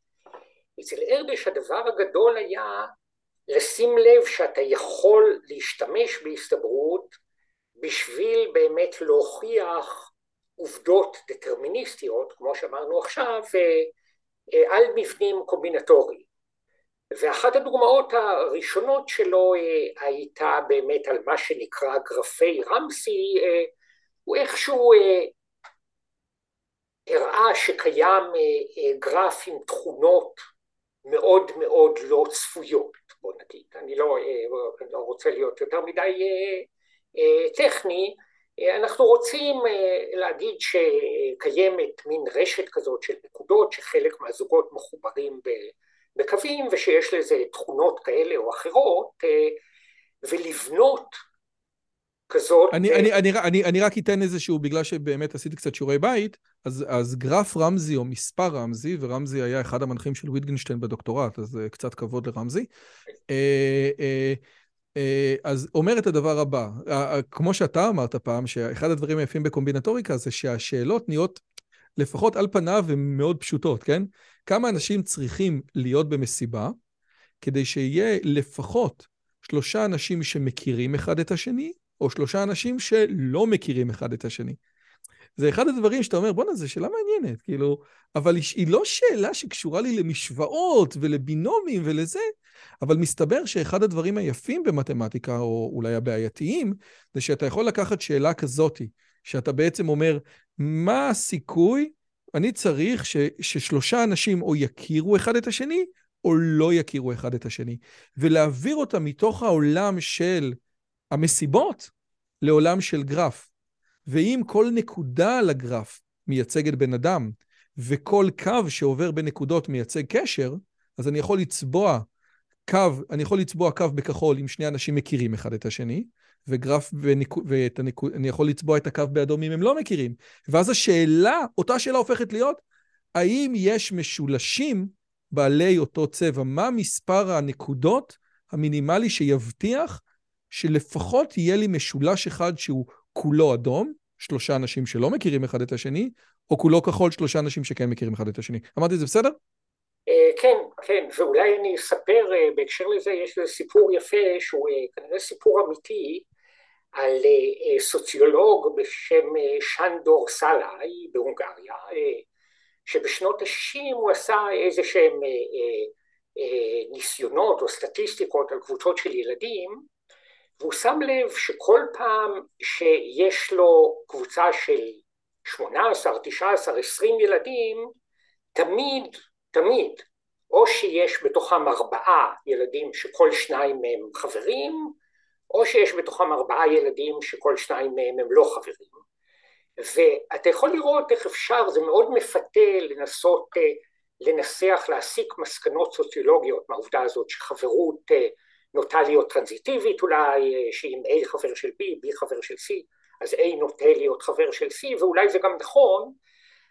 אצל ארדש הדבר הגדול היה לשים לב שאתה יכול להשתמש בהסתברות בשביל באמת להוכיח עובדות דטרמיניסטיות, כמו שאמרנו עכשיו, אה, על מבנים קומבינטוריים. ואחת הדוגמאות הראשונות שלו אה, הייתה באמת על מה שנקרא גרפי רמסי, אה, הוא איכשהו הראה שקיים גרף עם תכונות מאוד מאוד לא צפויות, בוא נגיד. אני לא, לא רוצה להיות יותר מדי טכני, אנחנו רוצים להגיד שקיימת מין רשת כזאת של נקודות שחלק מהזוגות מחוברים בקווים ושיש לזה תכונות כאלה או אחרות ולבנות כזאת... אני, אני, אני, אני, אני רק אתן איזשהו, בגלל שבאמת עשיתי קצת שיעורי בית, אז, אז גרף רמזי או מספר רמזי, ורמזי היה אחד המנחים של ויטגנשטיין בדוקטורט, אז קצת כבוד לרמזי. אה, אה, אה, אז אומר את הדבר הבא, כמו שאתה אמרת פעם, שאחד הדברים היפים בקומבינטוריקה זה שהשאלות נהיות, לפחות על פניו, הן מאוד פשוטות, כן? כמה אנשים צריכים להיות במסיבה כדי שיהיה לפחות שלושה אנשים שמכירים אחד את השני, או שלושה אנשים שלא מכירים אחד את השני. זה אחד הדברים שאתה אומר, בואנה, זו שאלה מעניינת, כאילו, אבל היא לא שאלה שקשורה לי למשוואות ולבינומים ולזה, אבל מסתבר שאחד הדברים היפים במתמטיקה, או אולי הבעייתיים, זה שאתה יכול לקחת שאלה כזאתי, שאתה בעצם אומר, מה הסיכוי, אני צריך ש, ששלושה אנשים או יכירו אחד את השני, או לא יכירו אחד את השני, ולהעביר אותה מתוך העולם של המסיבות לעולם של גרף. ואם כל נקודה על הגרף מייצגת בן אדם, וכל קו שעובר בנקודות מייצג קשר, אז אני יכול לצבוע קו, אני יכול לצבוע קו בכחול אם שני אנשים מכירים אחד את השני, וגרף, ונק... ואת יכול לצבוע את הקו באדום אם הם לא מכירים. ואז השאלה, אותה שאלה הופכת להיות, האם יש משולשים בעלי אותו צבע? מה מספר הנקודות המינימלי שיבטיח שלפחות יהיה לי משולש אחד שהוא כולו אדום, שלושה אנשים שלא מכירים אחד את השני, או כולו כחול, שלושה אנשים שכן מכירים אחד את השני. אמרתי את זה בסדר? אה, כן, כן, ואולי אני אספר אה, בהקשר לזה, יש איזה סיפור יפה שהוא אה, כנראה סיפור אמיתי על סוציולוג בשם שנדור סלאי בהונגריה, שבשנות ה-60 הוא עשה איזה שהם ניסיונות או סטטיסטיקות על קבוצות של ילדים והוא שם לב שכל פעם שיש לו קבוצה של 18, 19, 20 ילדים, תמיד, תמיד, או שיש בתוכם ארבעה ילדים שכל שניים מהם חברים, או שיש בתוכם ארבעה ילדים שכל שניים מהם הם לא חברים. ואתה יכול לראות איך אפשר, זה מאוד מפתה לנסות אה, לנסח, להסיק מסקנות סוציולוגיות מהעובדה הזאת שחברות אה, נוטה להיות טרנזיטיבית אולי, שאם A חבר של B, B חבר של C, אז A נוטה להיות חבר של C, ואולי זה גם נכון,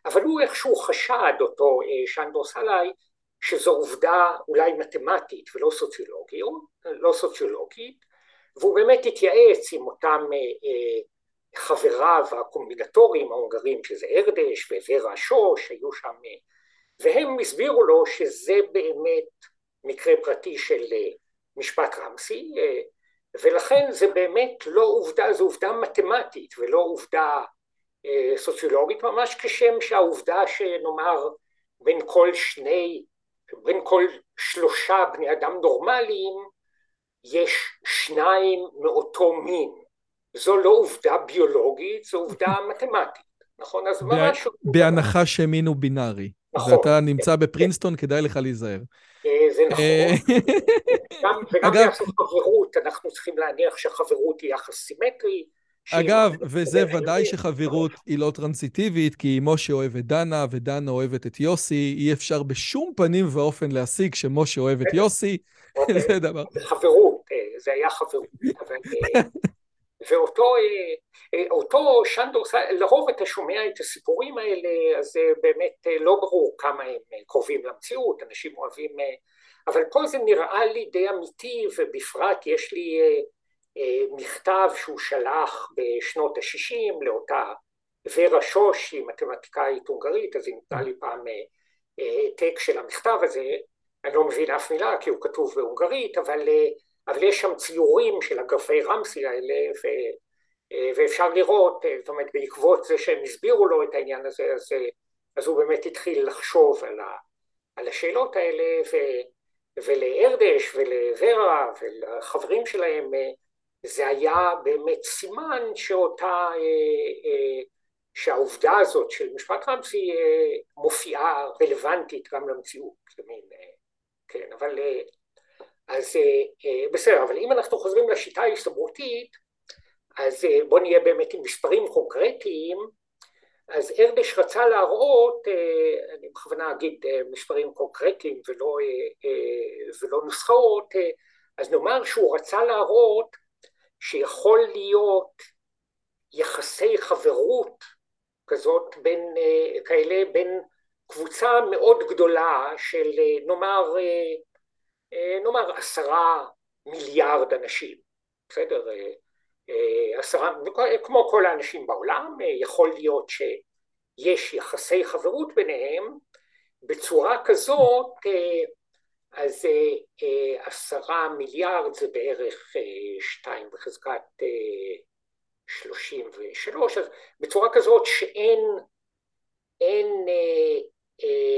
אבל הוא איכשהו חשד, אותו אה, שנדור סלאי, שזו עובדה אולי מתמטית ולא סוציולוגית, לא סוציולוגית, והוא באמת התייעץ עם אותם אה, אה, חבריו הקומבינטוריים ההונגרים, שזה ארדש ווורה שוש, היו שם, והם הסבירו לו שזה באמת מקרה פרטי של משפט רמסי, אה, ולכן זה באמת לא עובדה, זו עובדה מתמטית ולא עובדה סוציולוגית, ממש כשם שהעובדה שנאמר בין כל שני, בין כל שלושה בני אדם נורמליים יש שניים מאותו מין. זו לא עובדה ביולוגית, זו עובדה מתמטית, נכון? אז ממש... בהנחה שמין הוא בינארי. נכון. ואתה נמצא בפרינסטון, כדאי לך להיזהר. אה, זה נכון. אה, וגם ביחס חברות, אנחנו צריכים להניח שחברות היא יחס סימטרי. אגב, וזה ודאי שחברות היא לא טרנסיטיבית, כי משה אוהב את דנה ודנה אוהבת את יוסי, אי אפשר בשום פנים ואופן להשיג שמשה אוהב את יוסי, אוקיי. זה דבר. חברות, אה, זה היה חברות. ואותו אותו שנדור, לרוב אתה שומע את הסיפורים האלה, אז באמת לא ברור כמה הם קרובים למציאות, אנשים אוהבים, אבל פה זה נראה לי די אמיתי, ובפרט יש לי מכתב שהוא שלח בשנות ה-60 לאותה ורה שוש, היא מתמטיקאית הונגרית, אז היא נתנה לי פעם העתק של המכתב הזה, אני לא מבין אף מילה כי הוא כתוב בהונגרית, אבל, אבל יש שם ציורים של אגפי רמסי האלה, ו, ואפשר לראות, זאת אומרת בעקבות זה שהם הסבירו לו את העניין הזה, אז, אז הוא באמת התחיל לחשוב על, ה, על השאלות האלה, ו, ולארדש ולוורה ולחברים שלהם זה היה באמת סימן שאותה, שהעובדה הזאת של משפט רמסי מופיעה רלוונטית גם למציאות, זה מין, כן, אבל אז בסדר, אבל אם אנחנו חוזרים לשיטה ההסתברותית, אז בואו נהיה באמת עם מספרים קונקרטיים, אז ארדש רצה להראות, אני בכוונה אגיד מספרים קונקרטיים ולא, ולא נוסחאות, אז נאמר שהוא רצה להראות שיכול להיות יחסי חברות כזאת בין, כאלה בין קבוצה מאוד גדולה של נאמר, נאמר עשרה מיליארד אנשים, בסדר? עשרה, כמו כל האנשים בעולם, יכול להיות שיש יחסי חברות ביניהם בצורה כזאת אז עשרה מיליארד זה בערך שתיים בחזקת שלושים ושלוש, אז בצורה כזאת שאין אין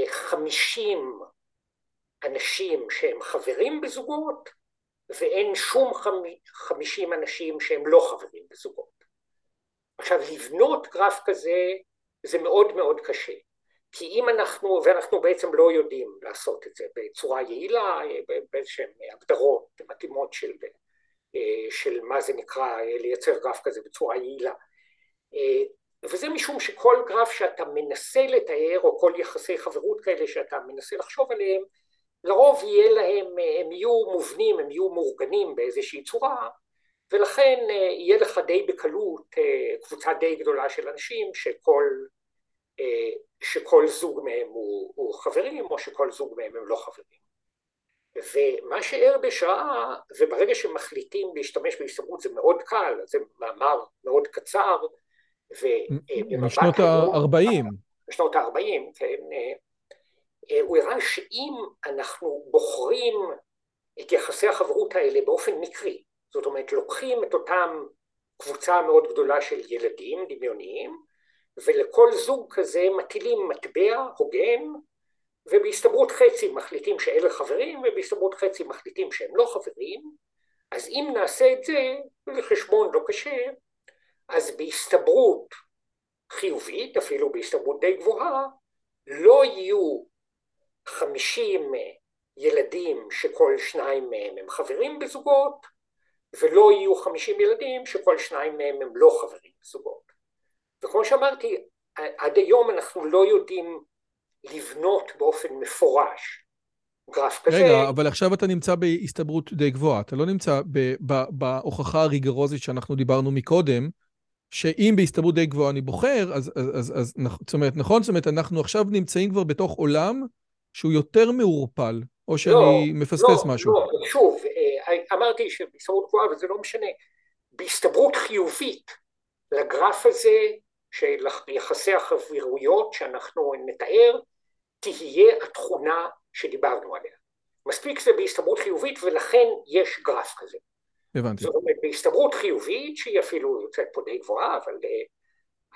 חמישים אנשים שהם חברים בזוגות ואין שום חמישים אנשים שהם לא חברים בזוגות. עכשיו לבנות גרף כזה זה מאוד מאוד קשה. כי אם אנחנו, ואנחנו בעצם לא יודעים לעשות את זה בצורה יעילה, באיזשהן הגדרות מתאימות של, של מה זה נקרא לייצר גרף כזה בצורה יעילה. וזה משום שכל גרף שאתה מנסה לתאר, או כל יחסי חברות כאלה שאתה מנסה לחשוב עליהם, לרוב יהיה להם, הם יהיו מובנים, הם יהיו מאורגנים באיזושהי צורה, ולכן יהיה לך די בקלות קבוצה די גדולה של אנשים שכל שכל זוג מהם הוא, הוא חברים או שכל זוג מהם הם לא חברים. ומה שארדש ראה, וברגע שמחליטים להשתמש בהסתברות זה מאוד קל, זה מאמר מאוד קצר, משנות ה-40. משנות ה-40, כן. הוא הראה שאם אנחנו בוחרים את יחסי החברות האלה באופן מקרי, זאת אומרת לוקחים את אותם קבוצה מאוד גדולה של ילדים דמיוניים, ולכל זוג כזה מטילים מטבע הוגן ובהסתברות חצי מחליטים שאלה חברים ובהסתברות חצי מחליטים שהם לא חברים אז אם נעשה את זה לחשבון לא קשה אז בהסתברות חיובית אפילו בהסתברות די גבוהה לא יהיו חמישים ילדים שכל שניים מהם הם חברים בזוגות ולא יהיו חמישים ילדים שכל שניים מהם הם לא חברים בזוגות וכמו שאמרתי, עד היום אנחנו לא יודעים לבנות באופן מפורש גרף כזה. רגע, אבל עכשיו אתה נמצא בהסתברות די גבוהה, אתה לא נמצא בהוכחה הריגרוזית שאנחנו דיברנו מקודם, שאם בהסתברות די גבוהה אני בוחר, אז, אז, אז, אז זאת אומרת, נכון? זאת אומרת, אנחנו עכשיו נמצאים כבר בתוך עולם שהוא יותר מעורפל, או שאני לא, מפספס לא, משהו. לא, שוב, אה, אמרתי שבהסתברות גבוהה, וזה לא משנה, בהסתברות חיובית לגרף הזה של יחסי החברויות שאנחנו נתאר, תהיה התכונה שדיברנו עליה. מספיק זה בהסתברות חיובית ולכן יש גרף כזה. הבנתי. זאת אומרת, בהסתברות חיובית, שהיא אפילו יוצאת פה די גבוהה, אבל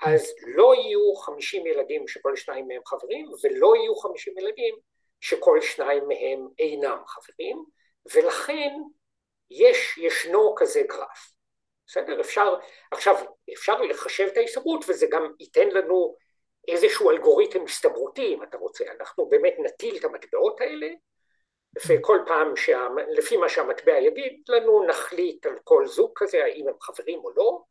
אז לא יהיו 50 ילדים שכל שניים מהם חברים, ולא יהיו 50 ילדים שכל שניים מהם אינם חברים, ולכן יש, ישנו כזה גרף. בסדר? אפשר, עכשיו, אפשר לחשב את ההסתברות וזה גם ייתן לנו איזשהו אלגוריתם הסתברותי, אם אתה רוצה. אנחנו באמת נטיל את המטבעות האלה, וכל פעם, שה, לפי מה שהמטבע יגיד לנו, נחליט על כל זוג כזה, האם הם חברים או לא,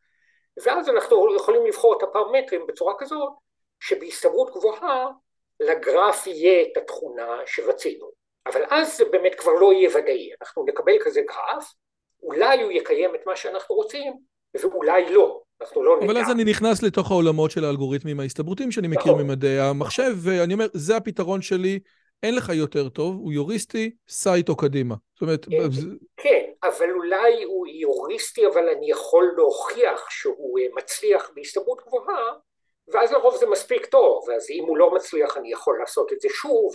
ואז אנחנו יכולים לבחור את הפרמטרים בצורה כזאת, שבהסתברות גבוהה לגרף יהיה את התכונה שרצינו. אבל אז זה באמת כבר לא יהיה ודאי, אנחנו נקבל כזה גרף, אולי הוא יקיים את מה שאנחנו רוצים, ואולי לא. אנחנו לא נדע. אבל אז אני נכנס לתוך העולמות של האלגוריתמים ההסתברותיים שאני מכיר נכון. ממדעי המחשב, ואני אומר, זה הפתרון שלי, אין לך יותר טוב, הוא יוריסטי, סע איתו קדימה. זאת אומרת... כן, כן, אבל אולי הוא יוריסטי, אבל אני יכול להוכיח שהוא אה, מצליח בהסתברות גבוהה, ואז לרוב זה מספיק טוב, אז אם הוא לא מצליח אני יכול לעשות את זה שוב,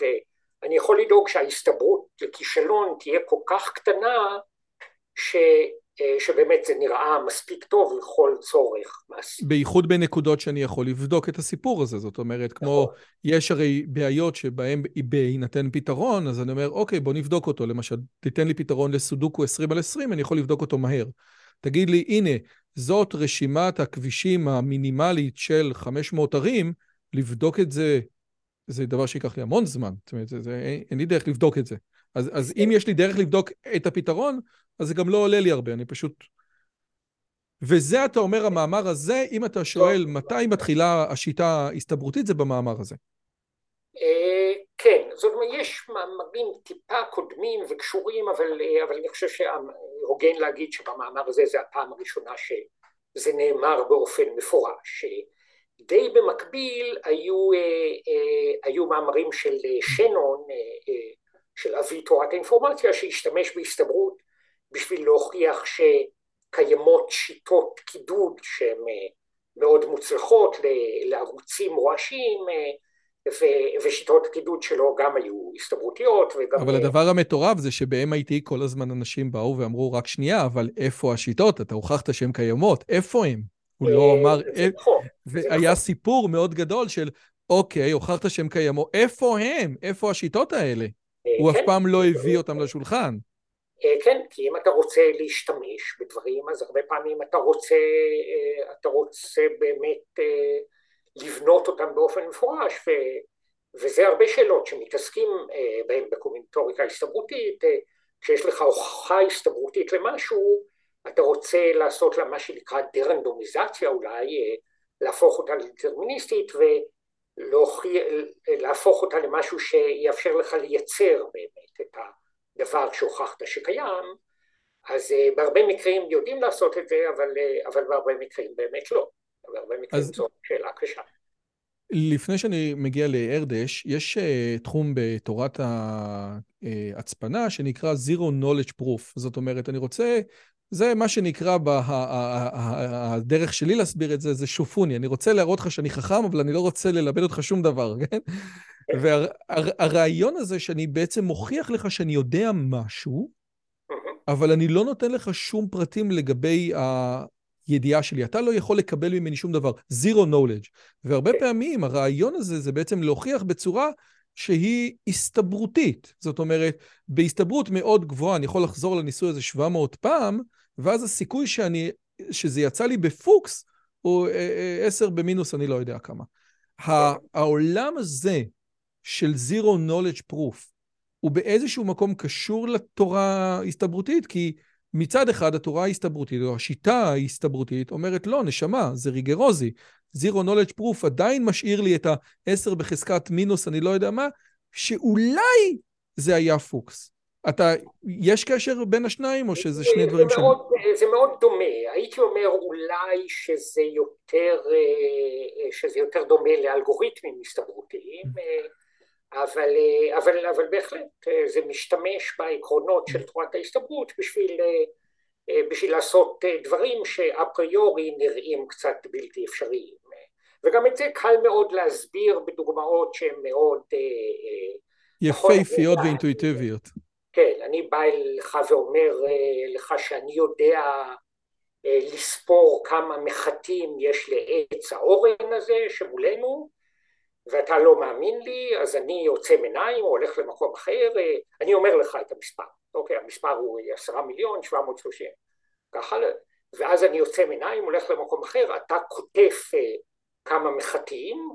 ואני יכול לדאוג שההסתברות לכישלון תהיה כל כך קטנה, ש... אה, שבאמת זה נראה מספיק טוב לכל צורך. בייחוד בנקודות שאני יכול לבדוק את הסיפור הזה, זאת אומרת, כמו, נכון. יש הרי בעיות שבהן בהינתן פתרון, אז אני אומר, אוקיי, בוא נבדוק אותו, למשל, תיתן לי פתרון לסודוקו 20 על 20, אני יכול לבדוק אותו מהר. תגיד לי, הנה, זאת רשימת הכבישים המינימלית של 500 ערים, לבדוק את זה, זה דבר שיקח לי המון זמן, זאת אומרת, זה, זה, אין לי דרך לבדוק את זה. אז, אז אם יש לי דרך לבדוק את הפתרון, אז זה גם לא עולה לי הרבה, אני פשוט... וזה, אתה אומר, המאמר הזה, אם אתה שואל מתי מתחילה השיטה ההסתברותית, זה במאמר הזה. אה, כן, זאת אומרת, יש מאמרים טיפה קודמים וקשורים, אבל, אה, אבל אני חושב שהוגן להגיד שבמאמר הזה זה הפעם הראשונה שזה נאמר באופן מפורש. די במקביל היו, אה, היו מאמרים של שנון, של אבי תורת האינפורמציה, שהשתמש בהסתברות בשביל להוכיח שקיימות שיטות קידוד שהן אה, מאוד מוצלחות לערוצים רועשים אה, ושיטות קידוד שלו גם היו הסתברותיות וגם... אבל הדבר המטורף זה שב-MIT כל הזמן אנשים באו ואמרו רק שנייה, אבל איפה השיטות? אתה הוכחת שהן קיימות, איפה הן? הוא לא אה, אמר... נכון. והיה נכון. סיפור מאוד גדול של, אוקיי, הוכחת שהן קיימות, איפה הם? איפה השיטות האלה? הוא אף כן. פעם לא הביא אותם לשולחן. אה, כן, כי אם אתה רוצה להשתמש בדברים, אז הרבה פעמים אתה רוצה, אה, אתה רוצה באמת אה, לבנות אותם באופן מפורש, ו, וזה הרבה שאלות שמתעסקים בהן בקומינטוריקה הסתברותית, כשיש לך הוכחה הסתברותית למשהו, אתה רוצה לעשות לה מה שנקרא דה-רנדומיזציה אולי, להפוך אותה לדטרמיניסטית ולהפוך אותה למשהו שיאפשר לך לייצר באמת את ה... דבר שהוכחת שקיים, אז uh, בהרבה מקרים יודעים לעשות את זה, אבל, uh, אבל בהרבה מקרים באמת לא. בהרבה מקרים אז... זו שאלה קשה. לפני שאני מגיע לארדש, יש uh, תחום בתורת ההצפנה שנקרא Zero Knowledge Proof. זאת אומרת, אני רוצה, זה מה שנקרא, בה, הדרך שלי להסביר את זה, זה שופוני. אני רוצה להראות לך שאני חכם, אבל אני לא רוצה ללמד אותך שום דבר, כן? והרעיון הזה שאני בעצם מוכיח לך שאני יודע משהו, אבל אני לא נותן לך שום פרטים לגבי הידיעה שלי. אתה לא יכול לקבל ממני שום דבר. Zero knowledge. והרבה פעמים הרעיון הזה זה בעצם להוכיח בצורה שהיא הסתברותית. זאת אומרת, בהסתברות מאוד גבוהה, אני יכול לחזור לניסוי הזה 700 פעם, ואז הסיכוי שאני, שזה יצא לי בפוקס הוא 10 אה, אה, במינוס, אני לא יודע כמה. העולם הזה של Zero Knowledge Proof הוא באיזשהו מקום קשור לתורה ההסתברותית, כי מצד אחד התורה ההסתברותית, או השיטה ההסתברותית, אומרת לא, נשמה, זה ריגרוזי. Zero Knowledge Proof עדיין משאיר לי את ה-10 בחזקת מינוס, אני לא יודע מה, שאולי זה היה פוקס. אתה, יש קשר בין השניים, או שזה שני דברים שונים? זה מאוד דומה. הייתי אומר אולי שזה יותר, אה, שזה יותר דומה לאלגוריתמים הסתברותיים. Mm. אבל, אה, אבל, אבל בהחלט אה, זה משתמש בעקרונות של תורת ההסתברות בשביל, אה, בשביל לעשות דברים שאפריורי נראים קצת בלתי אפשריים. וגם את זה קל מאוד להסביר בדוגמאות שהן מאוד... יפהפיות ואינטואיטיביות. כן, אני בא לך ואומר לך שאני יודע לספור כמה מחטים יש לעץ האורן הזה שמולנו, ואתה לא מאמין לי, אז אני עוצם עיניים או הולך למקום אחר, אני אומר לך את המספר, אוקיי, המספר הוא עשרה מיליון שבע מאות שלושים, ככה, ואז אני עוצם עיניים, הולך למקום אחר, אתה כותף כמה מחטים,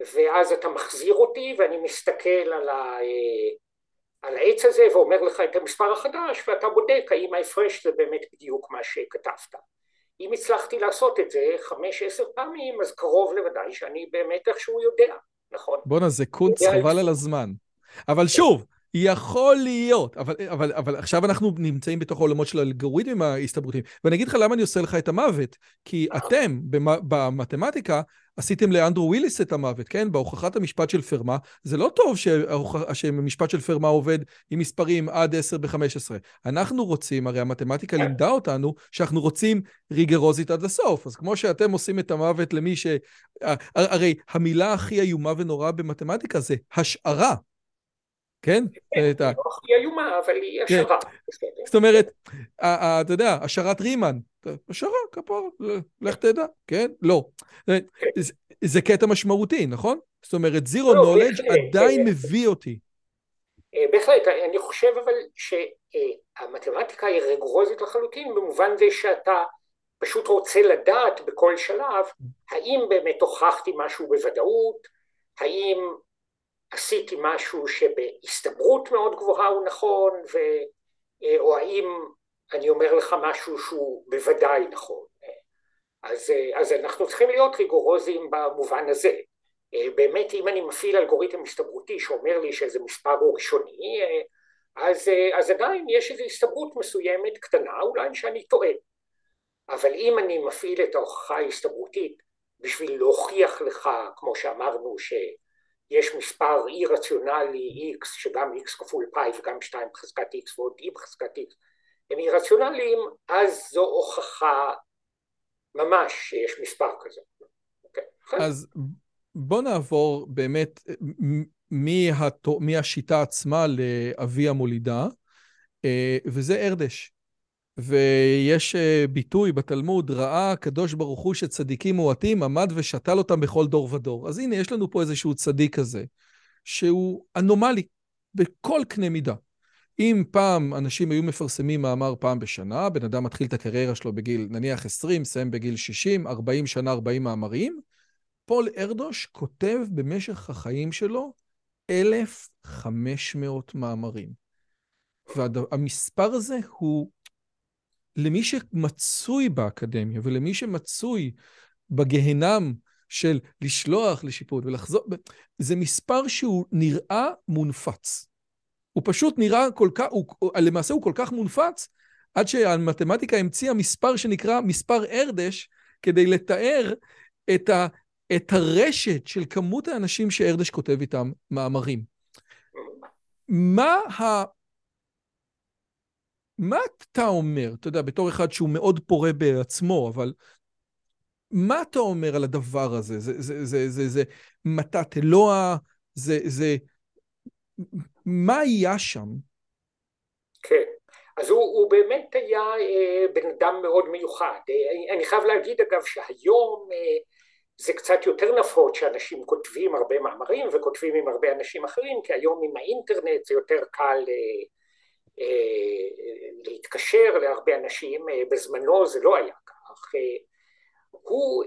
ואז אתה מחזיר אותי ואני מסתכל על, ה, על העץ הזה ואומר לך את המספר החדש ואתה בודק האם ההפרש זה באמת בדיוק מה שכתבת. אם הצלחתי לעשות את זה חמש עשר פעמים אז קרוב לוודאי שאני באמת איכשהו יודע, נכון? בואנה זה קונץ חבל על הזמן. אבל שוב, יכול להיות, אבל, אבל, אבל עכשיו אנחנו נמצאים בתוך העולמות של האלגוריתמים ההסתברותיים. ואני אגיד לך למה אני עושה לך את המוות. כי אתם, במתמטיקה, עשיתם לאנדרו וויליס את המוות, כן? בהוכחת המשפט של פרמה, זה לא טוב שהמשפט של פרמה עובד עם מספרים עד 10 ב-15. אנחנו רוצים, הרי המתמטיקה לימדה אותנו, שאנחנו רוצים ריגרוזית עד הסוף. אז כמו שאתם עושים את המוות למי ש... הרי המילה הכי איומה ונוראה במתמטיקה זה השערה. כן? כן, היא לא איומה, אבל היא כן. השערה. זאת אומרת, אתה יודע, השערת רימן, השערה, כפר, לך תדע, כן? לא. כן. זה קטע משמעותי, נכון? זאת אומרת, זירו נולדג' לא, עדיין מביא אותי. אה, בהחלט, אני חושב אבל שהמתמטיקה היא רגרוזית לחלוטין, במובן זה שאתה פשוט רוצה לדעת בכל שלב, האם באמת הוכחתי משהו בוודאות, האם עשיתי משהו שבהסתברות מאוד גבוהה הוא נכון, ו... אה, או האם אני אומר לך משהו שהוא בוודאי נכון. אז, אה, אז אנחנו צריכים להיות ריגורוזיים במובן הזה. אה, באמת אם אני מפעיל אלגוריתם הסתברותי שאומר לי שאיזה מספר הוא ראשוני, אז, אז עדיין יש איזו הסתברות מסוימת קטנה, אולי שאני טועה. אבל אם אני מפעיל את ההוכחה ההסתברותית בשביל להוכיח לך, כמו שאמרנו, ש... יש מספר אי רציונלי x שגם x כפול פאי וגם 2 בחזקת x ועוד e בחזקת x הם אי רציונליים אז זו הוכחה ממש שיש מספר כזה. Okay. אוקיי, אז בוא נעבור באמת מהשיטה עצמה לאבי המולידה אה, וזה ארדש. ויש אה, ביטוי בתלמוד, ראה הקדוש ברוך הוא שצדיקים מועטים, עמד ושתל אותם בכל דור ודור. אז הנה, יש לנו פה איזשהו צדיק כזה, שהוא אנומלי בכל קנה מידה. אם פעם אנשים היו מפרסמים מאמר פעם בשנה, בן אדם מתחיל את הקריירה שלו בגיל נניח 20, מסיים בגיל 60, 40 שנה, 40 מאמרים, פול ארדוש כותב במשך החיים שלו 1,500 מאמרים. והמספר הזה הוא למי שמצוי באקדמיה ולמי שמצוי בגהנם של לשלוח לשיפוט ולחזור, זה מספר שהוא נראה מונפץ. הוא פשוט נראה כל כך, הוא, למעשה הוא כל כך מונפץ, עד שהמתמטיקה המציאה מספר שנקרא מספר ארדש, כדי לתאר את, ה, את הרשת של כמות האנשים שארדש כותב איתם מאמרים. מה ה... מה אתה אומר, אתה יודע, בתור אחד שהוא מאוד פורה בעצמו, אבל מה אתה אומר על הדבר הזה? זה, זה, זה, זה, זה מתת אלוה? זה, זה... מה היה שם? כן, אז הוא, הוא באמת היה אה, בן אדם מאוד מיוחד. אה, אני חייב להגיד אגב שהיום אה, זה קצת יותר נפוץ שאנשים כותבים הרבה מאמרים וכותבים עם הרבה אנשים אחרים, כי היום עם האינטרנט זה יותר קל אה, להתקשר להרבה אנשים, אה, בזמנו זה לא היה כך. אה, הוא,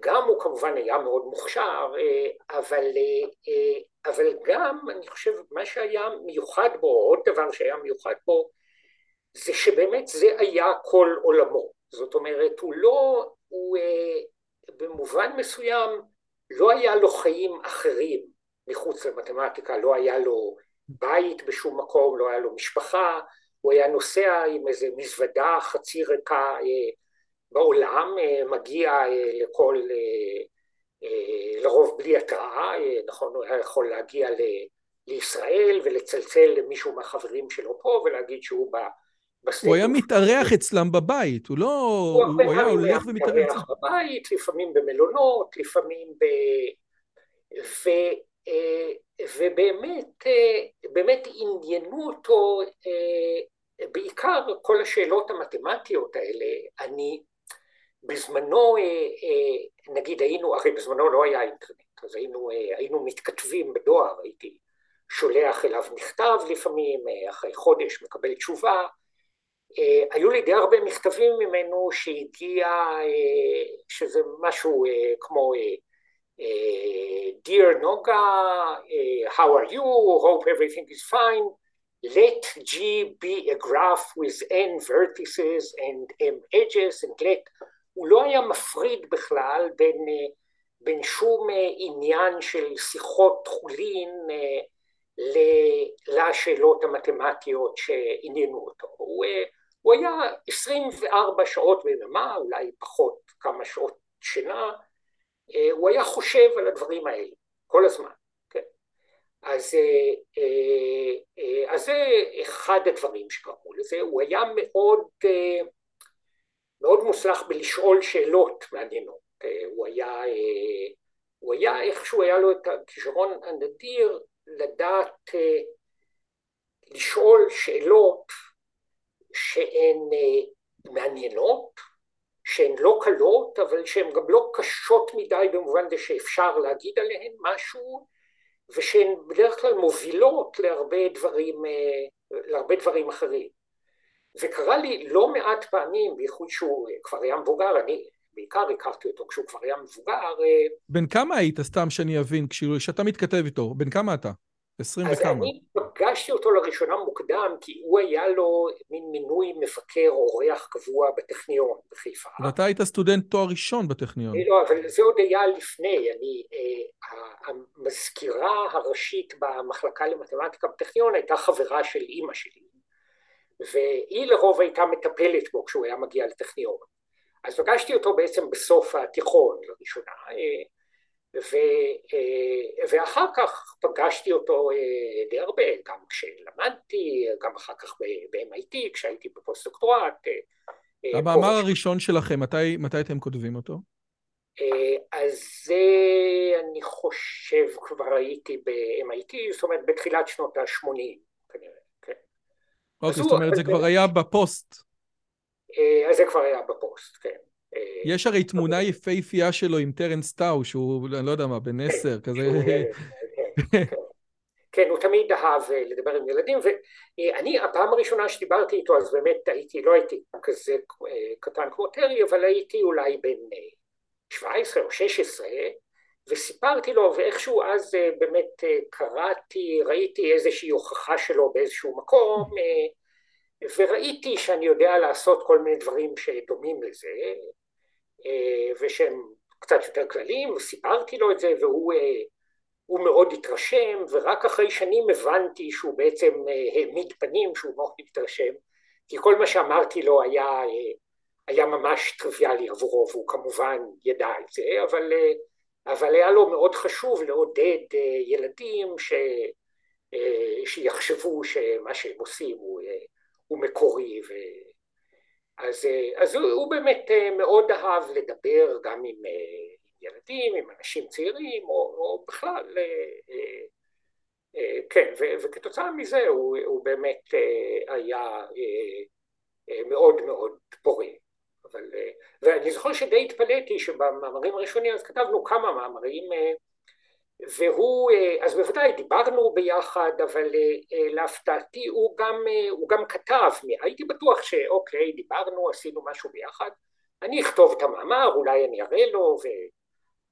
גם הוא כמובן היה מאוד מוכשר, אבל, אבל גם אני חושב מה שהיה מיוחד בו, עוד דבר שהיה מיוחד בו, זה שבאמת זה היה כל עולמו. זאת אומרת, הוא לא, הוא במובן מסוים לא היה לו חיים אחרים מחוץ למתמטיקה, לא היה לו בית בשום מקום, לא היה לו משפחה, הוא היה נוסע עם איזה מזוודה חצי ריקה אה, בעולם, אה, מגיע אה, לכל, לרוב בלי התראה, נכון, הוא היה יכול להגיע ל, לישראל ולצלצל למישהו מהחברים שלו פה ולהגיד שהוא בא הוא היה מתארח אצלם בבית, הוא לא... הוא, הוא היה הולך ומתארח אצלם. בבית, לפעמים במלונות, לפעמים ב... ו... ובאמת, באמת עניינו אותו בעיקר כל השאלות המתמטיות האלה, אני בזמנו, נגיד היינו, הרי בזמנו לא היה אינטרנט, אז היינו, היינו מתכתבים בדואר, הייתי שולח אליו מכתב לפעמים, אחרי חודש מקבל תשובה, היו לי די הרבה מכתבים ממנו שהגיע, שזה משהו כמו Dear Noga, how are you? Hope everything is fine. Let G be a graph with n vertices and m edges and let הוא לא היה מפריד בכלל בין, בין שום עניין של שיחות חולין לשאלות המתמטיות שעניינו אותו. הוא, הוא היה 24 שעות ביממה, אולי פחות כמה שעות שינה, הוא היה חושב על הדברים האלה כל הזמן. כן? אז, אז זה אחד הדברים שקראו לזה, הוא היה מאוד מאוד מוצלח בלשאול שאלות מעניינות. הוא היה, הוא היה איכשהו היה לו את הכישרון הנדיר לדעת לשאול שאלות שהן מעניינות, שהן לא קלות, אבל שהן גם לא קשות מדי במובן זה שאפשר להגיד עליהן משהו, ושהן בדרך כלל מובילות להרבה דברים, להרבה דברים אחרים. וקרה לי לא מעט פעמים, בייחוד שהוא כבר היה מבוגר, אני בעיקר הכרתי אותו כשהוא כבר היה מבוגר. בן כמה היית, סתם שאני אבין, כשאתה מתכתב איתו, בן כמה אתה? עשרים וכמה. אז אני פגשתי אותו לראשונה מוקדם, כי הוא היה לו מין מינוי מבקר אורח קבוע בטכניון בחיפה. ואתה היית סטודנט תואר ראשון בטכניון. לא, אבל זה עוד היה לפני. אני, המזכירה הראשית במחלקה למתמטיקה בטכניון הייתה חברה של אימא שלי. והיא לרוב הייתה מטפלת בו כשהוא היה מגיע לטכניון. אז פגשתי אותו בעצם בסוף התיכון לראשונה, ו, ואחר כך פגשתי אותו די הרבה, גם כשלמדתי, גם אחר כך ב-MIT, כשהייתי בפוסט-דוקטורט. המאמר הראשון שלכם, מתי, מתי אתם כותבים אותו? אז זה, אני חושב, כבר הייתי ב-MIT, זאת אומרת בתחילת שנות ה-80. אוקיי, זאת אומרת, זה כבר היה בפוסט. אז זה כבר היה בפוסט, כן. יש הרי תמונה יפהפייה שלו עם טרנס טאו, שהוא, אני לא יודע מה, בן עשר, כזה... כן, הוא תמיד אהב לדבר עם ילדים, ואני, הפעם הראשונה שדיברתי איתו, אז באמת הייתי, לא הייתי כזה קטן כמו טרי, אבל הייתי אולי בן 17 או 16, וסיפרתי לו, ואיכשהו אז באמת קראתי, ראיתי איזושהי הוכחה שלו באיזשהו מקום, וראיתי שאני יודע לעשות כל מיני דברים שדומים לזה, ושהם קצת יותר כלליים, וסיפרתי לו את זה, והוא מאוד התרשם, ורק אחרי שנים הבנתי שהוא בעצם העמיד פנים שהוא מאוד התרשם, כי כל מה שאמרתי לו היה, היה ממש טריוויאלי עבורו, והוא כמובן ידע את זה, אבל... אבל היה לו מאוד חשוב לעודד ילדים ש... שיחשבו שמה שהם עושים הוא, הוא מקורי. ו... אז, אז הוא, הוא באמת מאוד אהב לדבר גם עם ילדים, עם אנשים צעירים, או, או בכלל, כן, ו, וכתוצאה מזה הוא, הוא באמת היה מאוד מאוד פורה. אבל, ואני זוכר שדי התפלאתי שבמאמרים הראשונים אז כתבנו כמה מאמרים והוא, אז בוודאי דיברנו ביחד, אבל להפתעתי הוא גם, הוא גם כתב, הייתי בטוח שאוקיי, דיברנו, עשינו משהו ביחד, אני אכתוב את המאמר, אולי אני אראה לו, ו...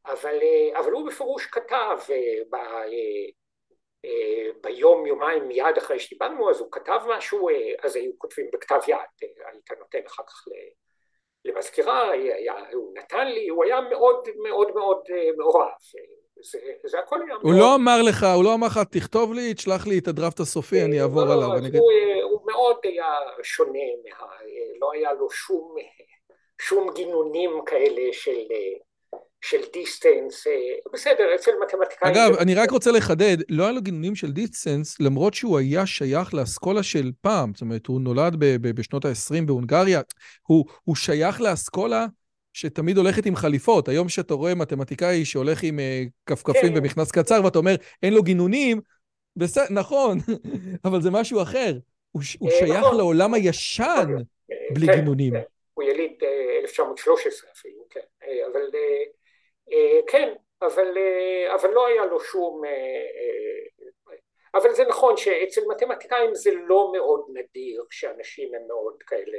אבל, אבל הוא בפירוש כתב ב... ביום, יומיים מיד אחרי שדיברנו, אז הוא כתב משהו, אז היו כותבים בכתב יד, היית נותן אחר כך למזכירה, הוא נתן לי, הוא היה מאוד מאוד מאוד מעורב. זה, זה הכל היה הוא מאוד... לא אמר לך, הוא לא אמר לך, תכתוב לי, תשלח לי את הדראפט הסופי, אני אעבור לא, עליו. לא, אני... הוא, מאוד היה שונה, מה, לא היה לו שום, שום גינונים כאלה של, של distance, בסדר, אצל מתמטיקאים... אגב, אני רק רוצה לחדד, לא היה לו גינונים של distance, למרות שהוא היה שייך לאסכולה של פעם, זאת אומרת, הוא נולד ב- ב- בשנות ה-20 בהונגריה, הוא, הוא שייך לאסכולה שתמיד הולכת עם חליפות. היום שאתה רואה מתמטיקאי שהולך עם uh, כפכפים כן. ומכנס קצר, ואתה אומר, אין לו גינונים, בסדר, נכון, אבל זה משהו אחר. הוא, הוא שייך נכון. לעולם הישן בלי כן, גינונים. כן. הוא יליד 1913 אפילו, כן. אבל כן, אבל, אבל לא היה לו שום... אבל זה נכון שאצל מתמטיקאים זה לא מאוד נדיר שאנשים הם מאוד כאלה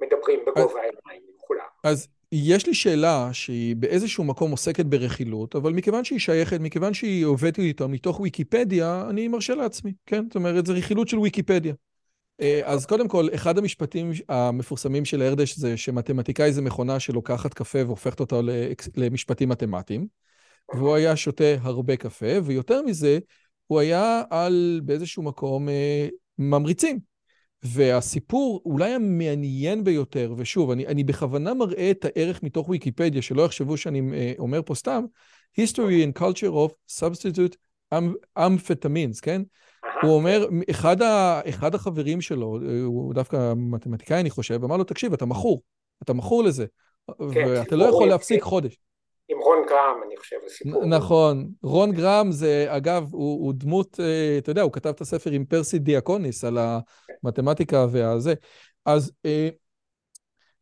מדברים בגובה העיניים עם כולם. אז יש לי שאלה שהיא באיזשהו מקום עוסקת ברכילות, אבל מכיוון שהיא שייכת, מכיוון שהיא עובדת איתה מתוך ויקיפדיה, אני מרשה לעצמי, כן? זאת אומרת, זה רכילות של ויקיפדיה. אה, אז קודם כל, אחד המשפטים המפורסמים של ארדש זה שמתמטיקאי זה מכונה שלוקחת קפה והופכת אותה למשפטים מתמטיים, והוא היה שותה הרבה קפה, ויותר מזה, הוא היה על באיזשהו מקום אה, ממריצים. והסיפור אולי המעניין ביותר, ושוב, אני, אני בכוונה מראה את הערך מתוך ויקיפדיה, שלא יחשבו שאני אה, אומר פה סתם, History and Culture of Substitute Amphetamines, כן? הוא אומר, אחד, ה, אחד החברים שלו, אה, הוא דווקא מתמטיקאי אני חושב, אמר לו, תקשיב, אתה מכור, אתה מכור לזה, כן, ואתה לא יכול להפסיק חודש. רון גרם, אני חושב, הסיפור. נכון. רון גרם זה, אגב, הוא, הוא דמות, אה, אתה יודע, הוא כתב את הספר עם פרסי דיאקוניס על המתמטיקה והזה. אז, אה,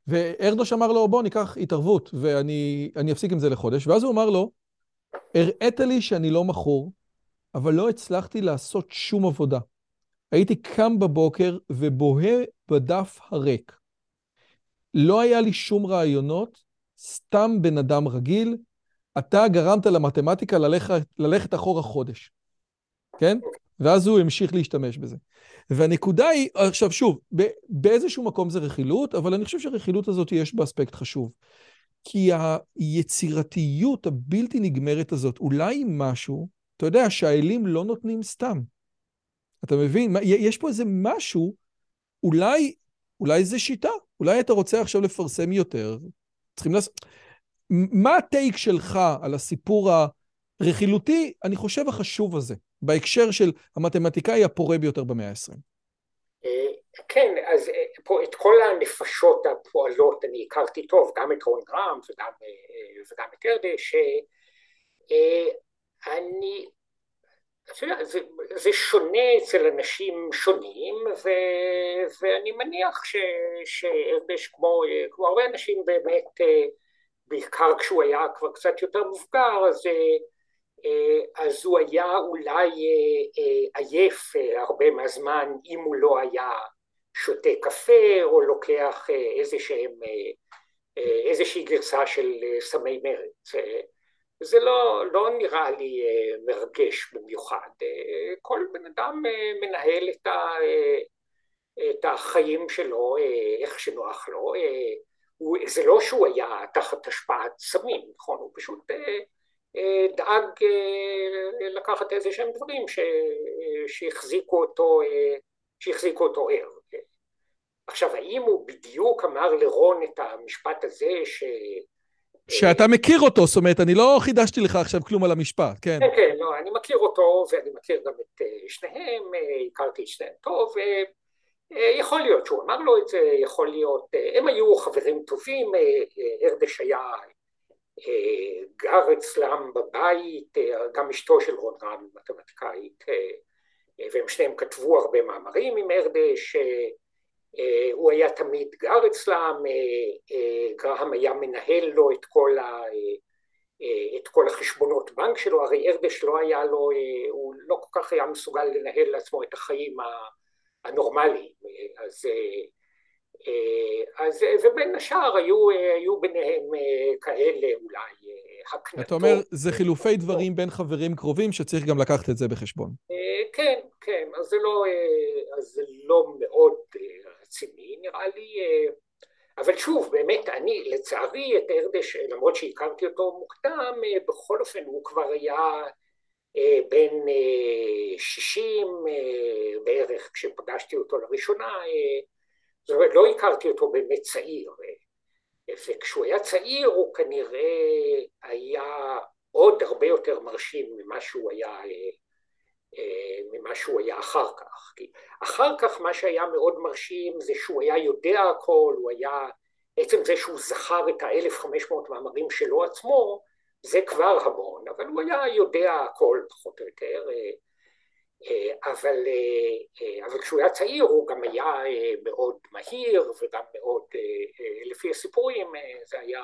וארדוש אמר לו, בוא ניקח התערבות ואני אפסיק עם זה לחודש. ואז הוא אמר לו, הראית לי שאני לא מכור, אבל לא הצלחתי לעשות שום עבודה. הייתי קם בבוקר ובוהה בדף הריק. לא היה לי שום רעיונות, סתם בן אדם רגיל, אתה גרמת למתמטיקה ללכת, ללכת אחורה חודש, כן? ואז הוא המשיך להשתמש בזה. והנקודה היא, עכשיו שוב, באיזשהו מקום זה רכילות, אבל אני חושב שהרכילות הזאת יש בה אספקט חשוב. כי היצירתיות הבלתי נגמרת הזאת, אולי משהו, אתה יודע, שהאלים לא נותנים סתם. אתה מבין? יש פה איזה משהו, אולי, אולי זה שיטה, אולי אתה רוצה עכשיו לפרסם יותר, צריכים לעשות... מה הטייק שלך על הסיפור הרכילותי, אני חושב, החשוב הזה, בהקשר של המתמטיקאי הפורה ביותר במאה ה-20? אה, כן, אז אה, פה את כל הנפשות הפועלות אני הכרתי טוב, גם את רון גרם וגם, אה, וגם את ארדש, אני, אתה יודע, זה, זה שונה אצל אנשים שונים, ו, ואני מניח ש, שארדש כמו, כמו הרבה אנשים באמת בעיקר כשהוא היה כבר קצת יותר מבוגר, אז, אה, אז הוא היה אולי אה, אה, עייף הרבה מהזמן אם הוא לא היה שותה קפה או לוקח איזה שהם, איזושהי גרסה של סמי מרץ. זה לא, לא נראה לי מרגש במיוחד. כל בן אדם מנהל את, את החיים שלו איך שנוח לו. הוא, זה לא שהוא היה תחת השפעת סמים, נכון? הוא פשוט אה, אה, דאג אה, לקחת איזה שהם דברים ש, שהחזיקו אותו, שהחזיקו אותו ער. עכשיו, האם הוא בדיוק אמר לרון את המשפט הזה ש... שאתה מכיר אותו, זאת אומרת, אני לא חידשתי לך עכשיו כלום על המשפט, כן. כן, כן, לא, אני מכיר אותו, ואני מכיר גם את שניהם, הכרתי את שניהם טוב, אה, יכול להיות שהוא אמר לו את זה, יכול להיות, אה, הם היו חברים טובים, אה, ארדש היה גר אצלם בבית, גם אשתו של רון רם, מתמטיקאית, והם שניהם כתבו הרבה מאמרים עם ארדש, הוא היה תמיד גר אצלם, גרהם היה מנהל לו את כל, ה, את כל החשבונות בנק שלו, הרי ארדש לא היה לו, הוא לא כל כך היה מסוגל לנהל לעצמו את החיים ה... הנורמלי. אז, אז ובין השאר היו, היו ביניהם כאלה אולי הקנטות. אתה אומר, זה חילופי דברים בין חברים קרובים שצריך גם לקחת את זה בחשבון. כן, כן, אז זה לא, אז זה לא מאוד רציני נראה לי, אבל שוב, באמת, אני לצערי את ארדש, למרות שהכרתי אותו מוקדם, בכל אופן הוא כבר היה אה, בן אה, שישים אה, בערך כשפגשתי אותו לראשונה, זאת אומרת לא הכרתי אותו באמת צעיר, וכשהוא היה צעיר הוא כנראה היה עוד הרבה יותר מרשים ממה שהוא היה, ממה שהוא היה אחר כך, כי אחר כך מה שהיה מאוד מרשים זה שהוא היה יודע הכל, הוא היה, עצם זה שהוא זכר את ה-1500 מאמרים שלו עצמו זה כבר המון, אבל הוא היה יודע הכל פחות או יותר. אה, אבל, אבל כשהוא היה צעיר הוא גם היה מאוד מהיר וגם מאוד, לפי הסיפורים זה היה,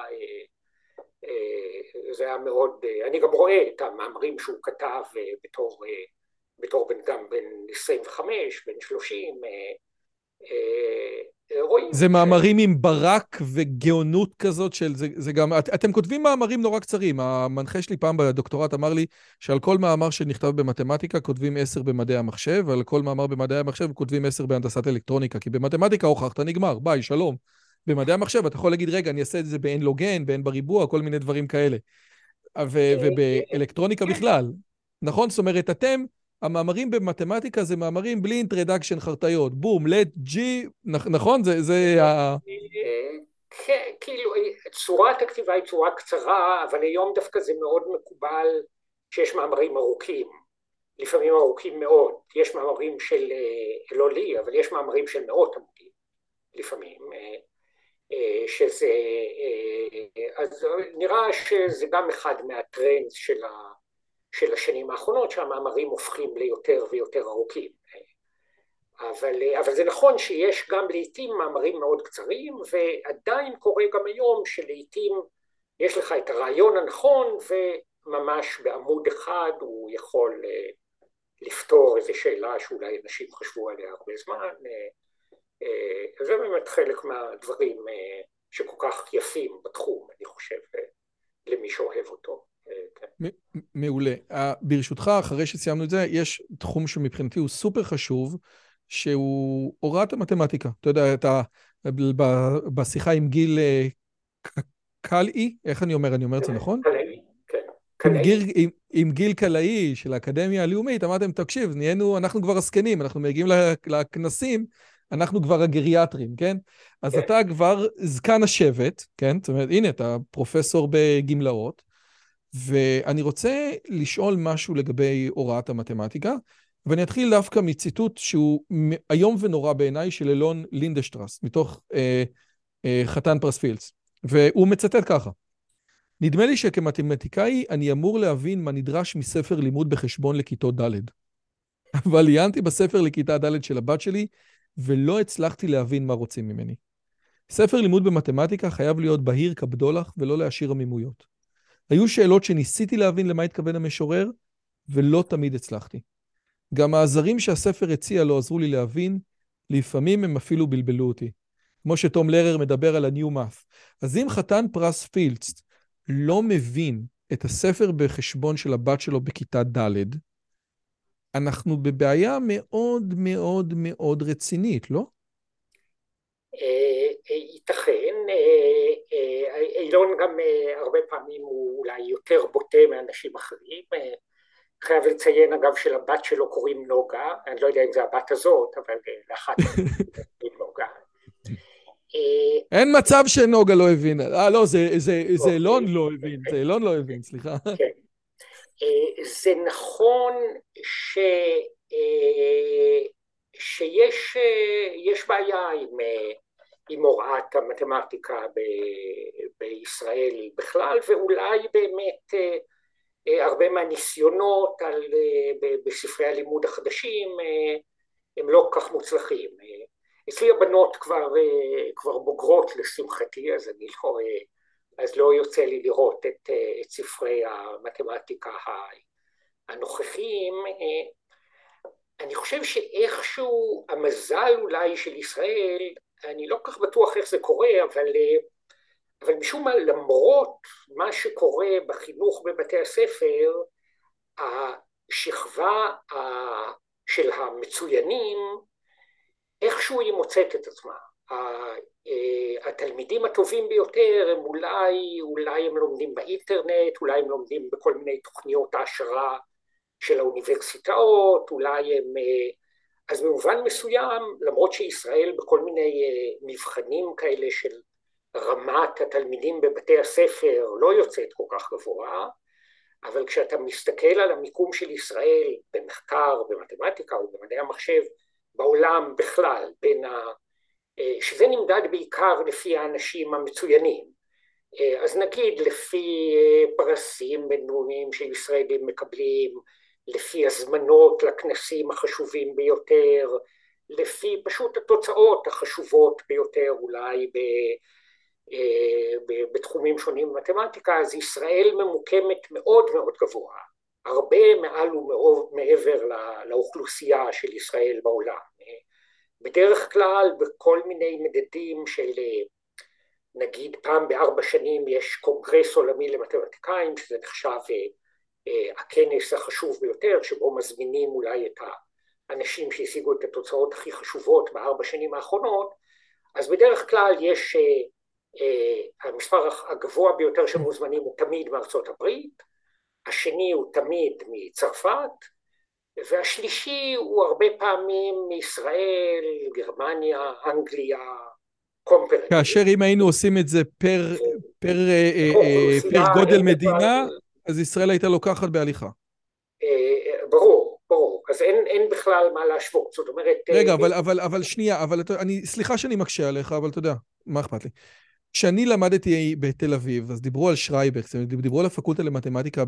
זה היה מאוד, אני גם רואה את המאמרים שהוא כתב בתור, בתור בן גם בן 25, בן 30, רואים. זה מאמרים עם ברק וגאונות כזאת של זה, זה גם, את, אתם כותבים מאמרים נורא קצרים, המנחה שלי פעם בדוקטורט אמר לי שעל כל מאמר שנכתב במתמטיקה כותבים עשר במדעי המחשב, ועל כל מאמר במדעי המחשב כותבים עשר בהנדסת אלקטרוניקה, כי במתמטיקה הוכחת נגמר, ביי, שלום. במדעי המחשב אתה יכול להגיד, רגע, אני אעשה את זה ב-n לוגן, ב-n בריבוע, כל מיני דברים כאלה. ובאלקטרוניקה בכלל, נכון? זאת אומרת, אתם... המאמרים במתמטיקה זה מאמרים בלי אינטרדקשן חרטיות, בום, לט ג'י, נכון? זה, זה ה... כן, כאילו, צורת הכתיבה היא צורה קצרה, אבל היום דווקא זה מאוד מקובל שיש מאמרים ארוכים, לפעמים ארוכים מאוד. יש מאמרים של, אה, לא לי, אבל יש מאמרים של מאות עמודים, לפעמים, אה, אה, שזה, אז נראה שזה גם אחד מהטרנדס של ה... של השנים האחרונות שהמאמרים הופכים ליותר ויותר ארוכים. אבל, אבל זה נכון שיש גם לעיתים מאמרים מאוד קצרים ועדיין קורה גם היום שלעיתים יש לך את הרעיון הנכון וממש בעמוד אחד הוא יכול אה, לפתור איזו שאלה שאולי אנשים חשבו עליה הרבה זמן. אה, אה, זה באמת חלק מהדברים שכל כך יפים בתחום, אני חושב, למי שאוהב אותו. כן. מעולה. ברשותך, אחרי שסיימנו את זה, יש תחום שמבחינתי הוא סופר חשוב, שהוא הוראת המתמטיקה. אתה יודע, אתה בשיחה עם גיל אה, קלעי, איך אני אומר? אני אומר את זה נכון? קלעי, כן. עם גיל, עם, עם גיל קלעי של האקדמיה הלאומית, אמרתם, תקשיב, נהיינו, אנחנו כבר הזקנים, אנחנו מגיעים לכנסים, אנחנו כבר הגריאטרים, כן? אז כן. אתה כבר זקן השבט, כן? זאת אומרת, הנה, אתה פרופסור בגמלאות. ואני רוצה לשאול משהו לגבי הוראת המתמטיקה, ואני אתחיל דווקא מציטוט שהוא איום ונורא בעיניי של אילון לינדשטרס, מתוך אה, אה, חתן פרס פילדס, והוא מצטט ככה: נדמה לי שכמתמטיקאי אני אמור להבין מה נדרש מספר לימוד בחשבון לכיתות ד', אבל עיינתי בספר לכיתה ד' של הבת שלי, ולא הצלחתי להבין מה רוצים ממני. ספר לימוד במתמטיקה חייב להיות בהיר כבדולח ולא להשאיר עמימויות. היו שאלות שניסיתי להבין למה התכוון המשורר, ולא תמיד הצלחתי. גם העזרים שהספר הציע לא עזרו לי להבין, לפעמים הם אפילו בלבלו אותי. כמו שתום לרר מדבר על ה-new math. אז אם חתן פרס פילדס לא מבין את הספר בחשבון של הבת שלו בכיתה ד', אנחנו בבעיה מאוד מאוד מאוד רצינית, לא? אה, אה, ייתכן, אה, אילון גם הרבה פעמים הוא אולי יותר בוטה מאנשים אחרים, חייב לציין אגב שלבת שלו קוראים נוגה, אני לא יודע אם זה הבת הזאת, אבל לאחת קוראים נוגה. אין מצב שנוגה לא הבינה, אה לא, זה אוקיי. אילון לא הבין, זה אילון לא הבין, סליחה. כן. זה נכון ש... שיש בעיה עם עם הוראת המתמטיקה ב, בישראל בכלל, ואולי באמת אה, אה, הרבה מהניסיונות על, אה, בספרי הלימוד החדשים הם לא כך מוצלחים. אצלי הבנות כבר, כבר בוגרות לשמחתי, אז אני לא, אז לא יוצא לי לראות את, את ספרי המתמטיקה הנוכחיים. אני חושב שאיכשהו המזל אולי של ישראל אני לא כל כך בטוח איך זה קורה, אבל, אבל משום מה למרות מה שקורה בחינוך בבתי הספר, השכבה של המצוינים איכשהו היא מוצאת את עצמה. התלמידים הטובים ביותר הם אולי, אולי הם לומדים באינטרנט, אולי הם לומדים בכל מיני תוכניות העשרה של האוניברסיטאות, אולי הם אז במובן מסוים, למרות שישראל בכל מיני אה, מבחנים כאלה של רמת התלמידים בבתי הספר לא יוצאת כל כך גבוה, אבל כשאתה מסתכל על המיקום של ישראל במחקר, במתמטיקה או במדעי המחשב בעולם בכלל, בין ה... אה, שזה נמדד בעיקר לפי האנשים המצוינים. אה, אז נגיד לפי פרסים בינלאומיים שישראלים מקבלים, לפי הזמנות לכנסים החשובים ביותר, לפי פשוט התוצאות החשובות ביותר אולי ב, בתחומים שונים במתמטיקה, אז ישראל ממוקמת מאוד מאוד גבוה, הרבה מעל ומעבר לאוכלוסייה של ישראל בעולם. בדרך כלל בכל מיני מדדים של נגיד פעם בארבע שנים יש קונגרס עולמי למתמטיקאים שזה נחשב הכנס החשוב ביותר שבו מזמינים אולי את האנשים שהשיגו את התוצאות הכי חשובות בארבע שנים האחרונות אז בדרך כלל יש המספר הגבוה ביותר של מוזמנים הוא תמיד מארצות הברית השני הוא תמיד מצרפת והשלישי הוא הרבה פעמים מישראל, גרמניה, אנגליה, קומפרנט. כאשר אם היינו עושים את זה פר, פר, אה, אה, פר גודל מדינה, אז ישראל הייתה לוקחת בהליכה. אה, ברור, ברור. אז אין, אין בכלל מה להשוות, זאת אומרת... רגע, אבל, אבל, אבל שנייה, אבל אני, סליחה שאני מקשה עליך, אבל אתה יודע, מה אכפת לי? כשאני למדתי בתל אביב, אז דיברו על שרייבר, דיברו על הפקולטה למתמטיקה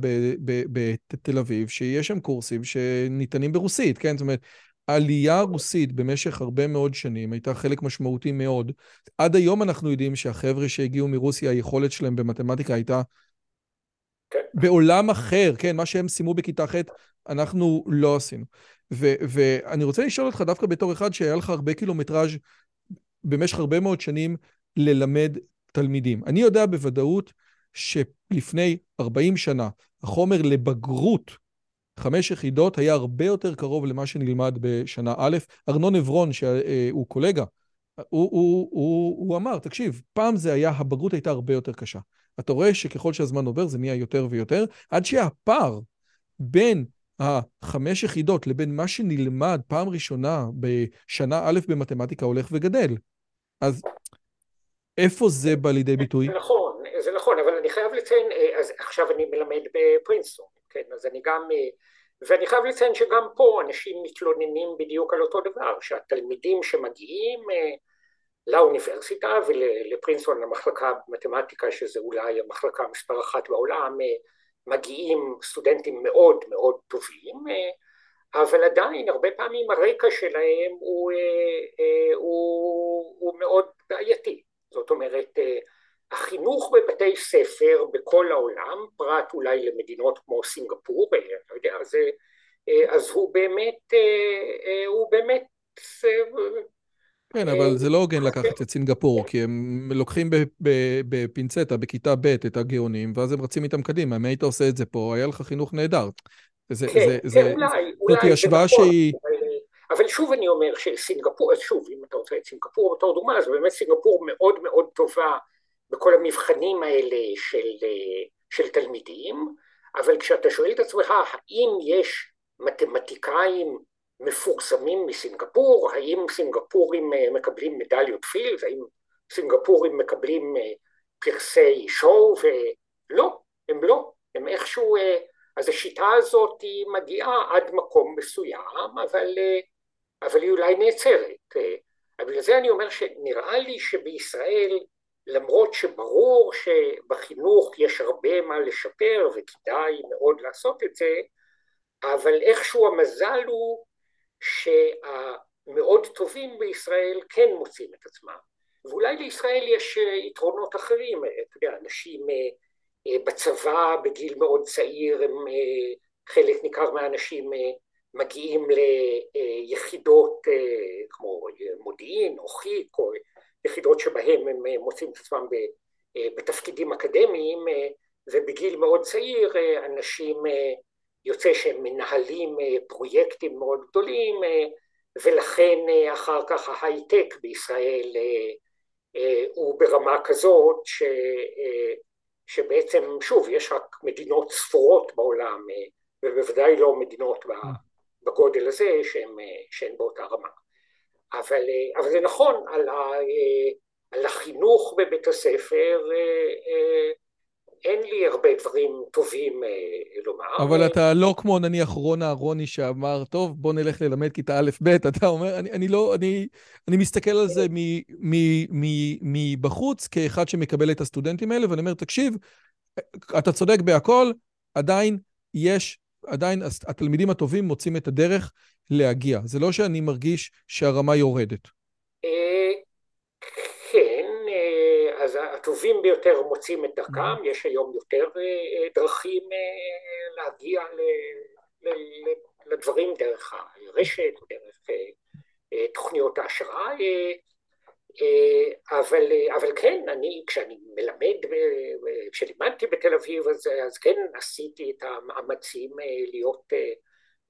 בתל אביב, שיש שם קורסים שניתנים ברוסית, כן? זאת אומרת, העלייה הרוסית במשך הרבה מאוד שנים הייתה חלק משמעותי מאוד. עד היום אנחנו יודעים שהחבר'ה שהגיעו מרוסיה, היכולת שלהם במתמטיקה הייתה כן. בעולם אחר, כן? מה שהם סיימו בכיתה ח', אנחנו לא עשינו. ואני רוצה לשאול אותך דווקא בתור אחד שהיה לך הרבה קילומטראז' במשך הרבה מאוד שנים ללמד תלמידים. אני יודע בוודאות שלפני 40 שנה החומר לבגרות חמש יחידות היה הרבה יותר קרוב למה שנלמד בשנה א'. ארנון עברון, שהוא קולגה, הוא, הוא, הוא, הוא אמר, תקשיב, פעם זה היה, הבגרות הייתה הרבה יותר קשה. אתה רואה שככל שהזמן עובר זה נהיה יותר ויותר, עד שהפער בין החמש יחידות לבין מה שנלמד פעם ראשונה בשנה א' במתמטיקה הולך וגדל. אז איפה זה בא לידי ביטוי? זה נכון, זה נכון, אבל אני חייב לציין, אה, אז עכשיו אני מלמד בפרינסטון, כן, אז אני גם, אה, ואני חייב לציין שגם פה אנשים מתלוננים בדיוק על אותו דבר, שהתלמידים שמגיעים אה, לאוניברסיטה ולפרינסטון למחלקה במתמטיקה, שזה אולי המחלקה מספר אחת בעולם, מגיעים סטודנטים מאוד מאוד טובים, אבל עדיין הרבה פעמים הרקע שלהם הוא, הוא, הוא מאוד בעייתי. זאת אומרת, אה, החינוך בבתי ספר בכל העולם, פרט אולי למדינות כמו סינגפור, אה, לא יודע, אז, אה, אז הוא באמת, הוא באמת... כן, אבל זה לא הוגן לקחת את סינגפור, כי הם לוקחים בפינצטה, בכיתה ב', את הגאונים, ואז הם רצים איתם קדימה. אם היית עושה את זה פה, היה לך חינוך נהדר. זה, כן, זה, כן, אולי, אולי. זאת השוואה שהיא... אבל שוב אני אומר שסינגפור, אז שוב, אם אתה רוצה את סינגפור בתור דוגמה, אז באמת סינגפור מאוד מאוד טובה בכל המבחנים האלה של, של תלמידים, אבל כשאתה שואל את עצמך, האם יש מתמטיקאים מפורסמים מסינגפור, האם סינגפורים אה, מקבלים מדליות פילד, האם סינגפורים מקבלים אה, פרסי שואו, ולא, הם לא, הם איכשהו, אה, אז השיטה הזאת היא מגיעה עד מקום מסוים, אבל אבל היא אולי נעצרת. בגלל זה אני אומר שנראה לי שבישראל, למרות שברור שבחינוך יש הרבה מה לשפר וכדאי מאוד לעשות את זה, אבל איכשהו המזל הוא שהמאוד טובים בישראל כן מוצאים את עצמם. ואולי לישראל יש יתרונות אחרים, אתה יודע, אנשים אה, אה, בצבא בגיל מאוד צעיר, הם, אה, חלק ניכר מהאנשים מגיעים ליחידות אה, כמו מודיעין או חיק או יחידות שבהם הם אה, מוצאים את עצמם אה, בתפקידים אקדמיים ובגיל מאוד צעיר אנשים יוצא שהם מנהלים פרויקטים מאוד גדולים ולכן אחר כך ההייטק בישראל הוא ברמה כזאת ש, שבעצם שוב יש רק מדינות ספורות בעולם ובוודאי לא מדינות בגודל הזה שהן, שהן באותה רמה. אבל, אבל זה נכון, על, ה, על החינוך בבית הספר אה, אין לי הרבה דברים טובים אה, לומר. אבל אתה לא כמו נניח רון אהרוני שאמר, טוב, בוא נלך ללמד כיתה א'-ב', אתה אומר, אני, אני לא, אני, אני מסתכל על זה מבחוץ כאחד שמקבל את הסטודנטים האלה, ואני אומר, תקשיב, אתה צודק בהכל, עדיין יש עדיין התלמידים הטובים מוצאים את הדרך להגיע. זה לא שאני מרגיש שהרמה יורדת. כן, אז הטובים ביותר מוצאים את דרכם, יש היום יותר דרכים להגיע לדברים דרך הרשת, דרך תוכניות ההשראה, אבל, אבל כן, אני, כשאני מלמד, כשלימדתי בתל אביב, אז, אז כן עשיתי את המאמצים להיות,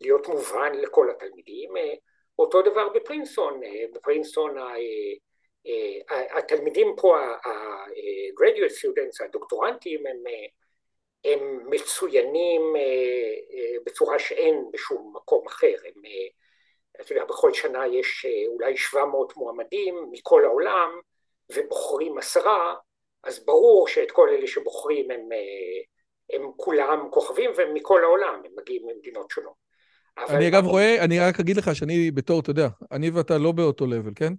להיות מובן לכל התלמידים. אותו דבר בפרינסטון, בפרינסטון התלמידים פה, ה-graduate students, הדוקטורנטים, הם, הם מצוינים בצורה שאין בשום מקום אחר. הם, אתה יודע, בכל שנה יש אולי 700 מועמדים מכל העולם ובוחרים עשרה, אז ברור שאת כל אלה שבוחרים הם, הם כולם כוכבים והם מכל העולם, הם מגיעים ממדינות שונות. אני אגב רואה, אני רק אגיד לך שאני בתור, אתה יודע, אני ואתה לא באותו לבל, כן?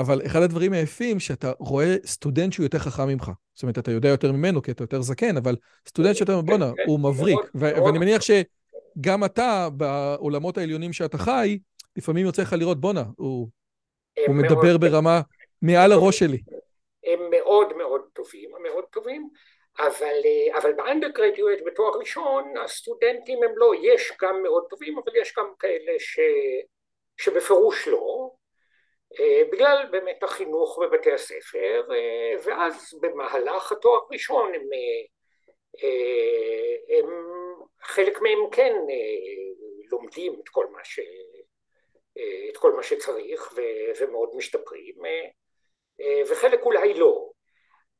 אבל אחד הדברים היפים שאתה רואה סטודנט שהוא יותר חכם ממך. זאת אומרת, אתה יודע יותר ממנו כי אתה יותר זקן, אבל סטודנט שאתה אומר, בואנה, הוא מבריק. ואני מניח שגם אתה, בעולמות העליונים שאתה חי, לפעמים יוצא לך לראות, בואנה, הוא, מדבר ברמה מעל הראש שלי. הם מאוד מאוד טובים, מאוד טובים, אבל, אבל באנדרגרדיואט בתואר ראשון הסטודנטים הם לא, יש גם מאוד טובים, אבל יש גם כאלה ש, שבפירוש לא, בגלל באמת החינוך בבתי הספר, ואז במהלך התואר הראשון הם, הם חלק מהם כן לומדים את כל מה ש... את כל מה שצריך ו- ומאוד משתפרים וחלק אולי לא.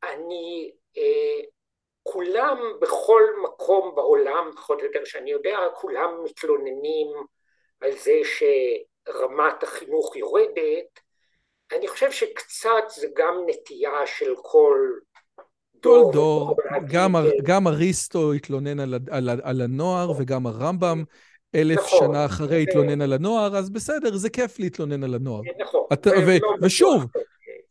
אני, כולם בכל מקום בעולם, פחות או יותר שאני יודע, כולם מתלוננים על זה שרמת החינוך יורדת. אני חושב שקצת זה גם נטייה של כל דור. כל דור, גם, גם אריסטו התלונן על, על, על הנוער וגם הרמב"ם. אלף נכון, שנה אחרי התלונן על הנוער, אז בסדר, זה כיף להתלונן על הנוער. נכון. את, ו, לא ושוב, כן,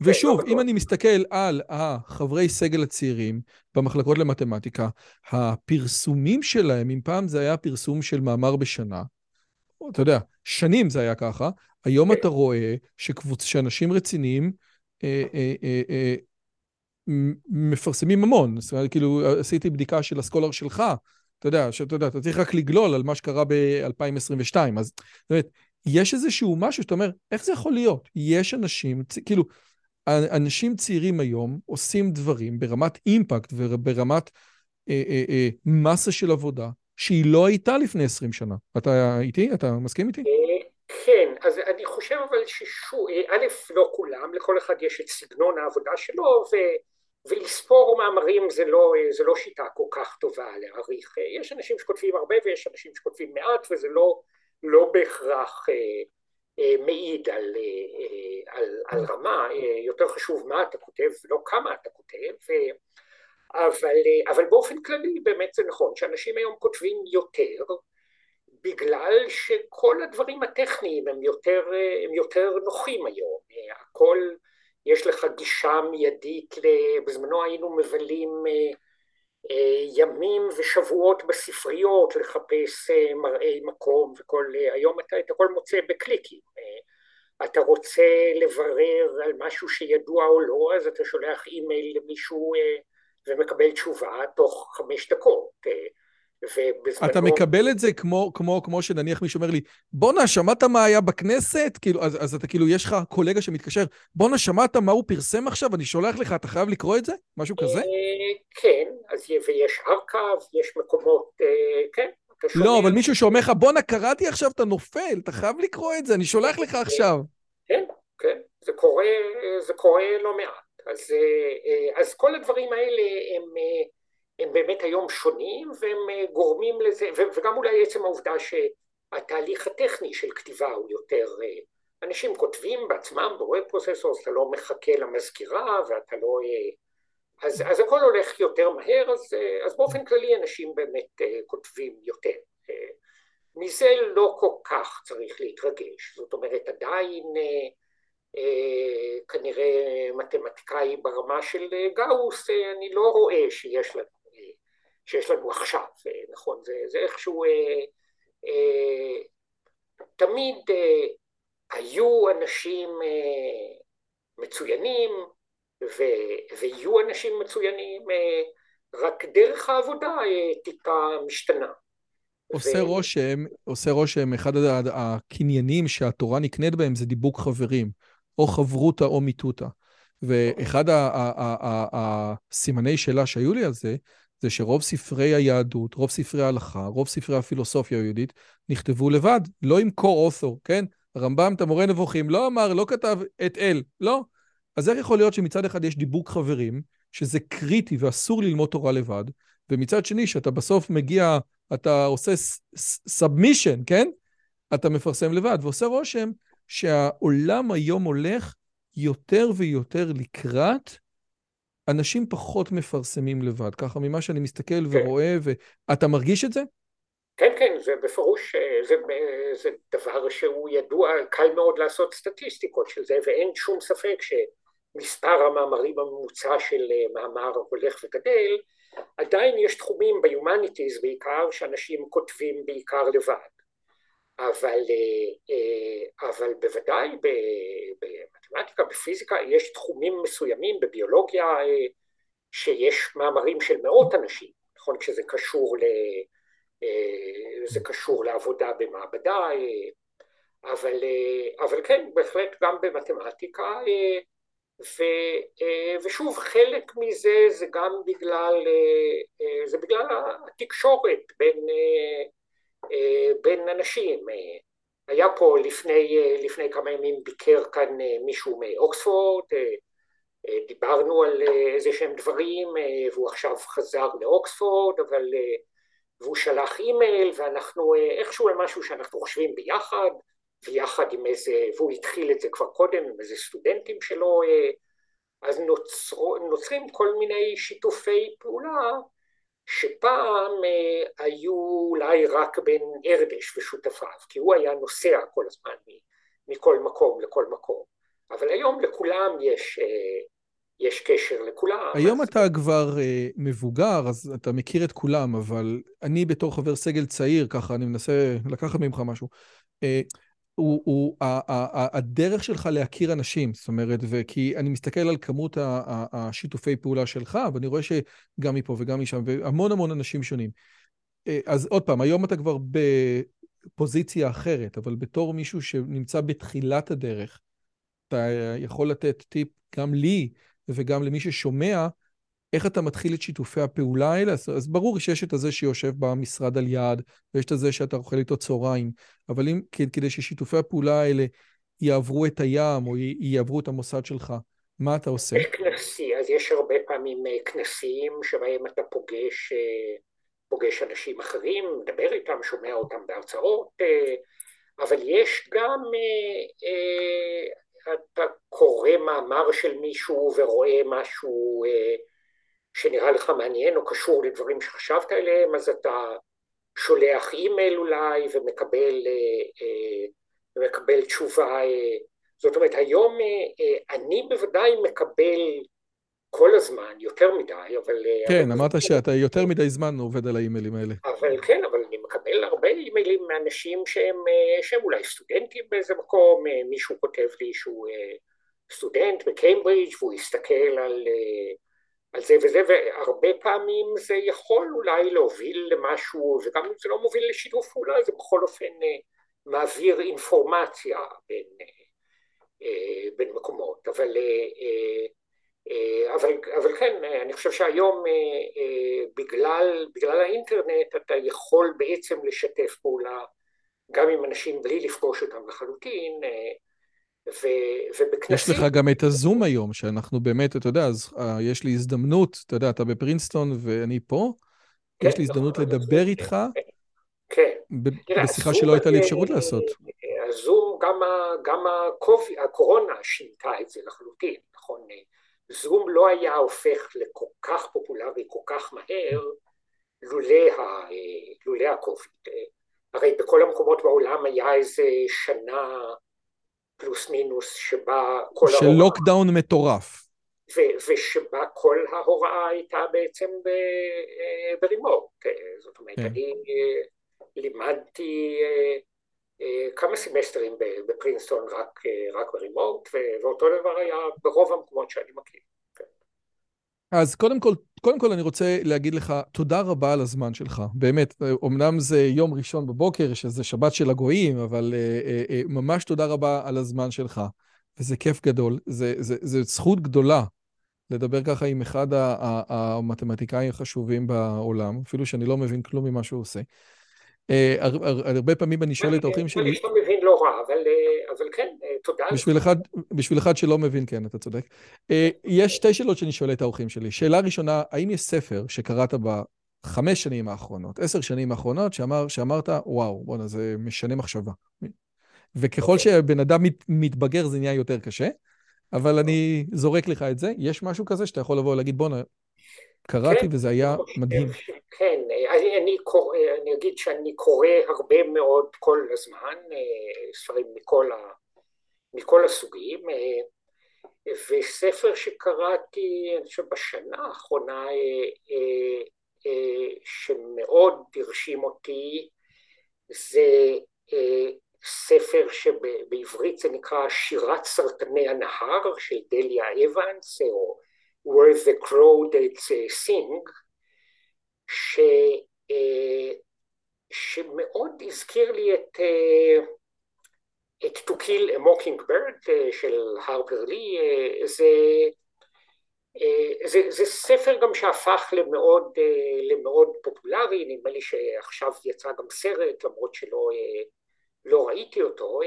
ושוב, לא אם אני מסתכל על החברי סגל הצעירים במחלקות למתמטיקה, הפרסומים שלהם, אם פעם זה היה פרסום של מאמר בשנה, אתה יודע, שנים זה היה ככה, היום אתה רואה שקבוצ... שאנשים רציניים אה, אה, אה, אה, מפרסמים המון. זאת אומרת, כאילו, עשיתי בדיקה של הסקולר שלך, אתה יודע, שאתה יודע, אתה צריך רק לגלול על מה שקרה ב-2022. אז זאת אומרת, יש איזשהו משהו שאתה אומר, איך זה יכול להיות? יש אנשים, כאילו, אנשים צעירים היום עושים דברים ברמת אימפקט וברמת אה, אה, אה, מסה של עבודה שהיא לא הייתה לפני 20 שנה. אתה איתי? אתה מסכים איתי? אה, כן, אז אני חושב אבל ששוב, אה, א', לא כולם, לכל אחד יש את סגנון העבודה שלו, ו... ולספור מאמרים זה לא, זה לא שיטה כל כך טובה להעריך. יש אנשים שכותבים הרבה ויש אנשים שכותבים מעט וזה לא, לא בהכרח אה, אה, מעיד על, אה, על, על רמה, יותר חשוב מה אתה כותב ולא כמה אתה כותב, אבל, אבל באופן כללי באמת זה נכון שאנשים היום כותבים יותר בגלל שכל הדברים הטכניים הם יותר, הם יותר נוחים היום, הכל יש לך גישה מיידית, בזמנו היינו מבלים אה, אה, ימים ושבועות בספריות לחפש אה, מראי מקום וכל, היום אתה את הכל מוצא בקליקים. אתה רוצה לברר על משהו שידוע או לא, אז אתה שולח אימייל למישהו ומקבל תשובה תוך חמש דקות. ובזמנו... אתה מקבל את זה כמו, כמו, כמו שנניח מישהו אומר לי, בואנה, שמעת מה היה בכנסת? כאילו, אז, אז אתה כאילו, יש לך קולגה שמתקשר, בואנה, שמעת מה הוא פרסם עכשיו? אני שולח לך, אתה חייב לקרוא את זה? משהו כזה? אה, כן, אז ויש ארכב, יש מקומות, אה, כן. לא, אבל מישהו שאומר לך, בואנה, קראתי עכשיו, אתה נופל, אתה חייב לקרוא את זה, אני שולח לך עכשיו. כן, כן, זה קורה, זה קורה לא מעט. אז, אה, אז כל הדברים האלה הם... הם באמת היום שונים והם אה, גורמים לזה, וגם אולי עצם העובדה שהתהליך הטכני של כתיבה הוא יותר, אה, אנשים כותבים בעצמם בווב פרוססור, אז אתה לא מחכה למזכירה ואתה לא... אה, אז, אז הכל הולך יותר מהר, אז, אז באופן כללי אנשים באמת כותבים יותר. מזה לא כל כך צריך להתרגש, זאת אומרת עדיין כנראה מתמטיקאי ברמה של גאוס, אני לא רואה שיש לנו שיש לנו עכשיו, נכון? זה, זה איכשהו, אה, תמיד היו אנשים מצוינים ויהיו אנשים מצוינים, רק דרך העבודה טיפה משתנה. עושה רושם, עושה רושם, אחד הקניינים שהתורה נקנית בהם זה דיבוק חברים, או חברותא או מיתותא. ואחד הסימני שאלה שהיו לי על זה, זה שרוב ספרי היהדות, רוב ספרי ההלכה, רוב ספרי הפילוסופיה היהודית, נכתבו לבד, לא עם co-author, כן? הרמב"ם, המורה נבוכים, לא אמר, לא כתב את אל, לא. אז איך יכול להיות שמצד אחד יש דיבוק חברים, שזה קריטי ואסור ללמוד תורה לבד, ומצד שני, שאתה בסוף מגיע, אתה עושה סאבמישן, כן? אתה מפרסם לבד, ועושה רושם שהעולם היום הולך יותר ויותר לקראת אנשים פחות מפרסמים לבד, ככה ממה שאני מסתכל כן. ורואה, ואתה מרגיש את זה? כן, כן, זה בפירוש, אה, זה, זה דבר שהוא ידוע, קל מאוד לעשות סטטיסטיקות של זה, ואין שום ספק שמספר המאמרים הממוצע של אה, מאמר הולך וגדל, עדיין יש תחומים ביומניטיז בעיקר, שאנשים כותבים בעיקר לבד. אבל, אה, אבל בוודאי במתמטיקה, בפיזיקה, יש תחומים מסוימים, בביולוגיה, שיש מאמרים של מאות אנשים, נכון? כשזה קשור ל... אה, קשור לעבודה במעבדה, אה, אבל, אה, אבל כן, בהחלט גם במתמטיקה, ו, ושוב, חלק מזה זה גם בגלל, זה בגלל התקשורת בין, בין אנשים. היה פה לפני, לפני כמה ימים ביקר כאן מישהו מאוקספורד, דיברנו על איזה שהם דברים, והוא עכשיו חזר לאוקספורד, אבל והוא שלח אימייל ואנחנו איכשהו על משהו שאנחנו חושבים ביחד ויחד עם איזה, והוא התחיל את זה כבר קודם עם איזה סטודנטים שלו אז נוצר, נוצרים כל מיני שיתופי פעולה שפעם היו אולי רק בין ארדש ושותפיו כי הוא היה נוסע כל הזמן מכל מקום לכל מקום אבל היום לכולם יש יש קשר לכולם. היום אז... אתה כבר uh, מבוגר, אז אתה מכיר את כולם, אבל אני בתור חבר סגל צעיר, ככה, אני מנסה לקחת ממך משהו, הוא, הוא, ה, ה, ה, הדרך שלך להכיר אנשים, זאת אומרת, וכי אני מסתכל על כמות השיתופי פעולה שלך, ואני רואה שגם מפה וגם משם, והמון המון אנשים שונים. Uh, אז עוד פעם, היום אתה כבר בפוזיציה אחרת, אבל בתור מישהו שנמצא בתחילת הדרך, אתה יכול לתת טיפ גם לי, וגם למי ששומע, איך אתה מתחיל את שיתופי הפעולה האלה? אז, אז ברור שיש את הזה שיושב במשרד על יד, ויש את הזה שאתה אוכל איתו צהריים, אבל אם, כדי ששיתופי הפעולה האלה יעברו את הים, או יעברו את המוסד שלך, מה אתה עושה? יש כנסי, אז יש הרבה פעמים אה, כנסים שבהם אתה פוגש, אה, פוגש אנשים אחרים, מדבר איתם, שומע אותם בהרצאות, אה, אבל יש גם אתה קורא מאמר של מישהו ורואה משהו שנראה לך מעניין או קשור לדברים שחשבת עליהם, אז אתה שולח אימייל אולי ומקבל אה, אה, ומקבל תשובה. זאת אומרת, היום אני בוודאי מקבל כל הזמן, יותר מדי, אבל... כן, אמרת שאתה יותר מדי זמן עובד על האימיילים האלה. אבל כן, אבל אני מקבל הרבה אימיילים מאנשים שהם, שהם אולי סטודנטים באיזה מקום, מישהו כותב לי שהוא סטודנט בקיימברידג' והוא יסתכל על, על זה וזה, והרבה פעמים זה יכול אולי להוביל למשהו, וגם אם זה לא מוביל לשיתוף פעולה, זה בכל אופן מעביר אינפורמציה בין, בין מקומות, אבל אה, אבל, אבל כן, אה, אני חושב שהיום אה, בגלל, בגלל האינטרנט אתה יכול בעצם לשתף פעולה גם עם אנשים בלי לפגוש אותם לחלוטין, ו, ובכנסים... יש לך גם את הזום היום, שאנחנו באמת, אתה יודע, אז יש לי הזדמנות, אתה יודע, אתה בפרינסטון ואני פה, כן, יש לי הזדמנות נכון, לדבר איתך, כן. ב- בשיחה שלא הייתה לי אפשרות לעשות. הזום, גם, גם הקורונה שינתה את זה לחלוטין, נכון? זום לא היה הופך לכל כך פופולרי כל כך מהר לולא הקוביד. הרי בכל המקומות בעולם היה איזה שנה פלוס מינוס שבה כל של ההוראה... של לוקדאון מטורף. ו- ושבה כל ההוראה הייתה בעצם ברימורט. זאת אומרת, כן. אני, לימדתי כמה סמסטרים בפרינסטון רק, רק ברימוט, ואותו דבר היה ברוב המקומות שאני מכיר. אז קודם כל, קודם כל אני רוצה להגיד לך תודה רבה על הזמן שלך, באמת, אמנם זה יום ראשון בבוקר, שזה שבת של הגויים, אבל ממש תודה רבה על הזמן שלך, וזה כיף גדול, זה, זה, זה זכות גדולה לדבר ככה עם אחד המתמטיקאים החשובים בעולם, אפילו שאני לא מבין כלום ממה שהוא עושה. הרבה פעמים אני שואל את האורחים שלי... אני לא מבין לא רע, אבל כן, תודה. בשביל אחד שלא מבין, כן, אתה צודק. יש שתי שאלות שאני שואל את האורחים שלי. שאלה ראשונה, האם יש ספר שקראת בחמש שנים האחרונות, עשר שנים האחרונות, שאמרת, וואו, בואנה, זה משנה מחשבה. וככל שבן אדם מתבגר זה נהיה יותר קשה, אבל אני זורק לך את זה. יש משהו כזה שאתה יכול לבוא ולהגיד, בואנה, קראתי כן, וזה היה מדהים. כן, אני, אני, קורא, אני אגיד שאני קורא הרבה מאוד כל הזמן, אה, ספרים מכל, ה, מכל הסוגים, אה, וספר שקראתי, אני חושב בשנה האחרונה, אה, שמאוד הרשים אותי, זה ספר שבעברית זה נקרא שירת סרטני הנהר של דליה אבנס, או where the crowded sing, ש, שמאוד הזכיר לי את, את To Kill a Mockingbird של הרפר לי, זה, זה, זה ספר גם שהפך למאוד, למאוד פופולרי, נדמה לי שעכשיו יצא גם סרט למרות שלא לא ראיתי אותו,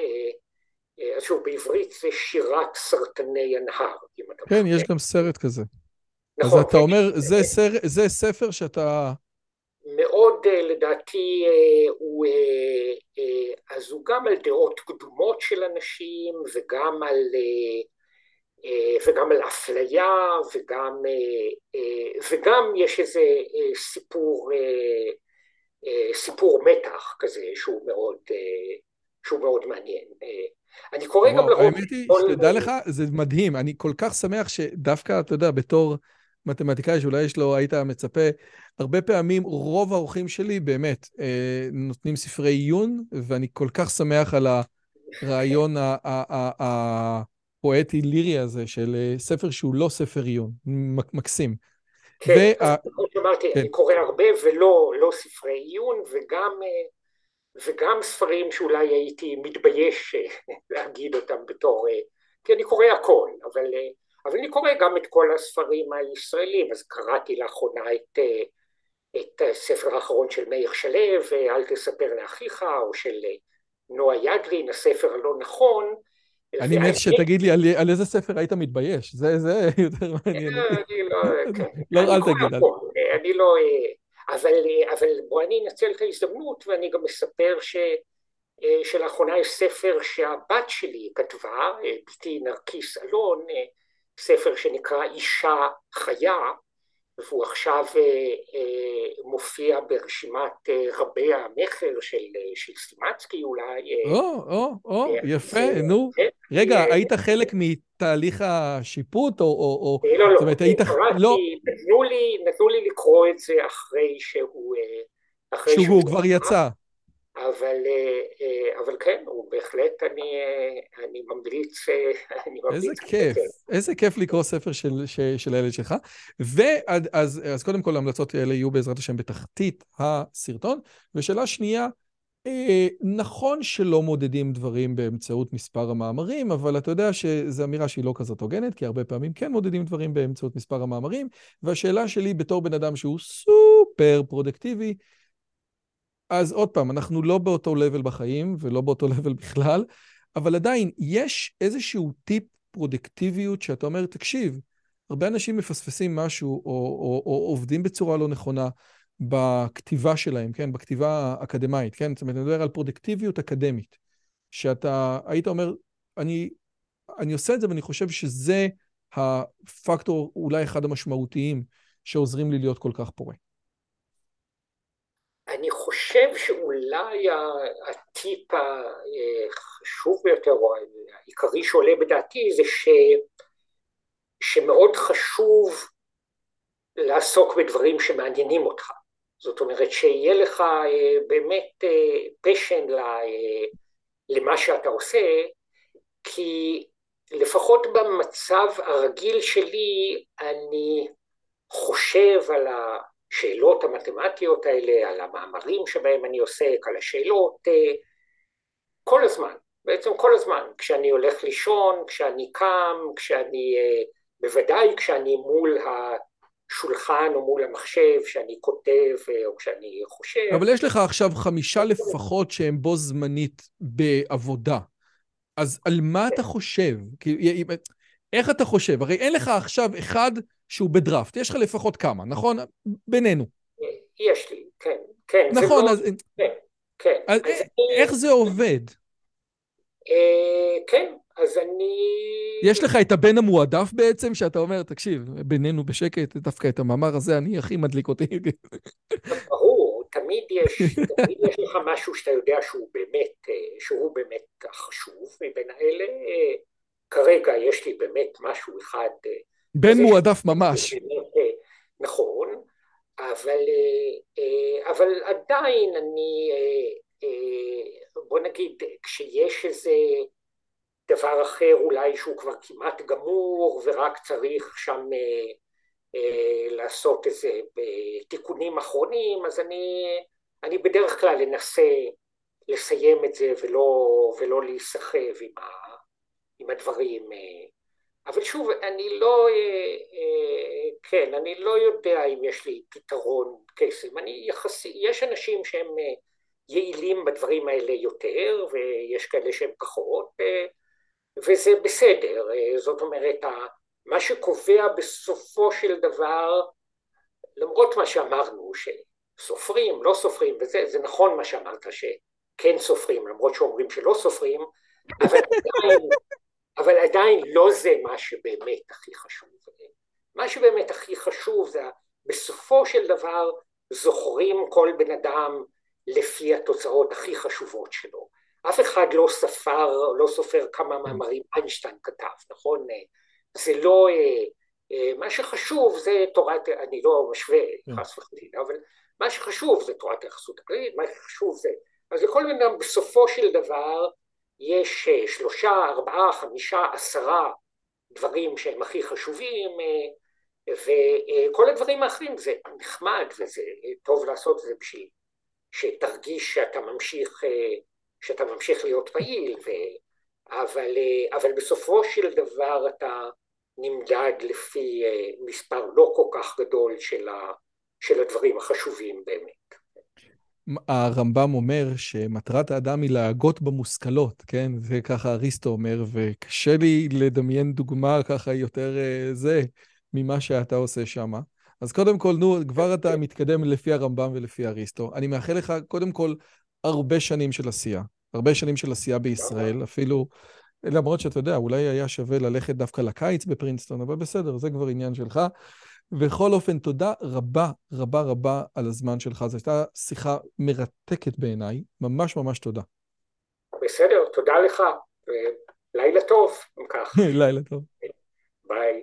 אז שוב, בעברית זה שירת סרטני הנהר, אם אתה כן, יש גם סרט כזה. נכון. אז אתה אומר, זה, סר, זה ספר שאתה... מאוד, לדעתי, הוא, אז הוא גם על דעות קדומות של אנשים, וגם על, וגם על אפליה, וגם, וגם יש איזה סיפור, סיפור מתח כזה שהוא מאוד, שהוא מאוד מעניין. אני קורא גם לרוב... האמת היא, שתדע לך, זה מדהים. אני כל כך שמח שדווקא, אתה יודע, בתור מתמטיקאי שאולי יש לו, היית מצפה, הרבה פעמים רוב האורחים שלי באמת אה, נותנים ספרי עיון, ואני כל כך שמח על הרעיון הפואטי-לירי הזה של אה, ספר שהוא לא ספר עיון, מקסים. כן, כמו שאמרתי, אני כן. קורא הרבה ולא לא ספרי עיון, וגם... וגם ספרים שאולי הייתי מתבייש אה, להגיד אותם בתור, אה, כי אני קורא הכל, אבל, אה, אבל אני קורא גם את כל הספרים הישראלים, אז קראתי לאחרונה את, את הספר האחרון של מאיר שלו, אל תספר לאחיך, או של נועה ידלין, הספר הלא נכון. אני מת שתגיד לי על, על איזה ספר היית מתבייש, זה, זה יותר מעניין. אני לא, כן. לא, אל תגיד. אני לא... אבל, אבל בוא אני אנצל את ההזדמנות ואני גם אספר ש, שלאחרונה יש ספר שהבת שלי כתבה, בתי נרקיס אלון, ספר שנקרא אישה חיה, והוא עכשיו מופיע ברשימת רבי המכר של, של סטימצקי אולי. או, או, או, יפה, נו. רגע, היית חלק מתהליך השיפוט, או... או... לא, לא, זאת אומרת, היית... לא. נתנו לי, נתנו לי לקרוא את זה אחרי שהוא... אחרי שהוא, שהוא כבר יצא. אבל, אבל כן, הוא בהחלט, אני, אני ממליץ, אני ממליץ. איזה כיף, איזה כיף לקרוא ספר של, של, של הילד שלך. ואז אז קודם כל ההמלצות האלה יהיו בעזרת השם בתחתית הסרטון. ושאלה שנייה, אה, נכון שלא מודדים דברים באמצעות מספר המאמרים, אבל אתה יודע שזו אמירה שהיא לא כזאת הוגנת, כי הרבה פעמים כן מודדים דברים באמצעות מספר המאמרים, והשאלה שלי בתור בן אדם שהוא סופר פרודקטיבי, אז עוד פעם, אנחנו לא באותו לבל בחיים ולא באותו לבל בכלל, אבל עדיין יש איזשהו טיפ פרודקטיביות שאתה אומר, תקשיב, הרבה אנשים מפספסים משהו או, או, או עובדים בצורה לא נכונה, בכתיבה שלהם, כן? בכתיבה האקדמית, כן? זאת אומרת, אני מדבר על פרודקטיביות אקדמית. שאתה היית אומר, אני, אני עושה את זה ואני חושב שזה הפקטור אולי אחד המשמעותיים שעוזרים לי להיות כל כך פורה. אני חושב שאולי הטיפ החשוב ביותר, או העיקרי שעולה בדעתי, זה ש... שמאוד חשוב לעסוק בדברים שמעניינים אותך. זאת אומרת שיהיה לך אה, באמת פשן למה שאתה עושה, כי לפחות במצב הרגיל שלי אני חושב על השאלות המתמטיות האלה, על המאמרים שבהם אני עוסק, על השאלות כל הזמן. בעצם כל הזמן, כשאני הולך לישון, כשאני קם, כשאני, אה, בוודאי כשאני מול השולחן או מול המחשב, כשאני כותב אה, או כשאני חושב. אבל יש לך עכשיו חמישה לפחות שהם בו זמנית בעבודה. אז על מה אתה חושב? איך אתה חושב? הרי אין לך עכשיו אחד שהוא בדראפט, יש לך לפחות כמה, נכון? בינינו. יש לי, כן, כן. נכון. אז... כן, כן. איך זה עובד? אה, כן, אז אני... יש לך את הבן המועדף בעצם, שאתה אומר, תקשיב, בינינו בשקט, דווקא את המאמר הזה, אני הכי מדליק אותי. ברור, תמיד יש, תמיד יש לך משהו שאתה יודע שהוא באמת, אה, שהוא באמת חשוב מבין האלה. כרגע יש לי באמת משהו אחד... אה, בן מועדף ממש. באמת, נכון, אבל, אבל עדיין אני... בוא נגיד, כשיש איזה דבר אחר אולי שהוא כבר כמעט גמור ורק צריך שם אה, אה, לעשות איזה תיקונים אחרונים, אז אני, אני בדרך כלל אנסה לסיים את זה ולא, ולא להיסחב עם, ה, עם הדברים. אה. אבל שוב, אני לא, אה, אה, כן, אני לא יודע אם יש לי פתרון קסם. אני יחסי, יש אנשים שהם אה, יעילים בדברים האלה יותר, ויש כאלה שהם פחות, וזה בסדר. זאת אומרת, מה שקובע בסופו של דבר, למרות מה שאמרנו, שסופרים, לא סופרים, וזה זה נכון מה שאמרת, שכן סופרים, למרות שאומרים שלא סופרים, אבל עדיין, אבל עדיין לא זה מה שבאמת הכי חשוב. מה שבאמת הכי חשוב זה בסופו של דבר זוכרים כל בן אדם לפי התוצאות הכי חשובות שלו. אף אחד לא ספר, לא סופר כמה מאמרים איינשטיין כתב, נכון? זה לא... אה, אה, מה שחשוב זה תורת, אני לא משווה כן. חס וחלילה, אבל מה שחשוב זה תורת היחסות הכללית, מה שחשוב זה... אז לכל בן אדם בסופו של דבר יש אה, שלושה, ארבעה, חמישה, עשרה דברים שהם הכי חשובים, וכל הדברים האחרים זה נחמד וזה טוב לעשות את זה בשביל שתרגיש שאתה ממשיך, שאתה ממשיך להיות פעיל, ו... אבל, אה, אבל בסופו של דבר אתה נמדד לפי אה, מספר לא כל כך גדול של, ה... של הדברים החשובים באמת. הרמב"ם אומר שמטרת האדם היא להגות במושכלות, כן? וככה אריסטו אומר, וקשה לי לדמיין דוגמה ככה יותר זה ממה שאתה עושה שמה. אז קודם כל, נו, כבר אתה מתקדם לפי הרמב"ם ולפי אריסטו. אני מאחל לך, קודם כל, הרבה שנים של עשייה. הרבה שנים של עשייה בישראל, אפילו, למרות שאתה יודע, אולי היה שווה ללכת דווקא לקיץ בפרינסטון, אבל בסדר, זה כבר עניין שלך. בכל אופן, תודה רבה רבה רבה על הזמן שלך. זו הייתה שיחה מרתקת בעיניי. ממש ממש תודה. בסדר, תודה לך. לילה טוב, אם כך. לילה טוב. ביי.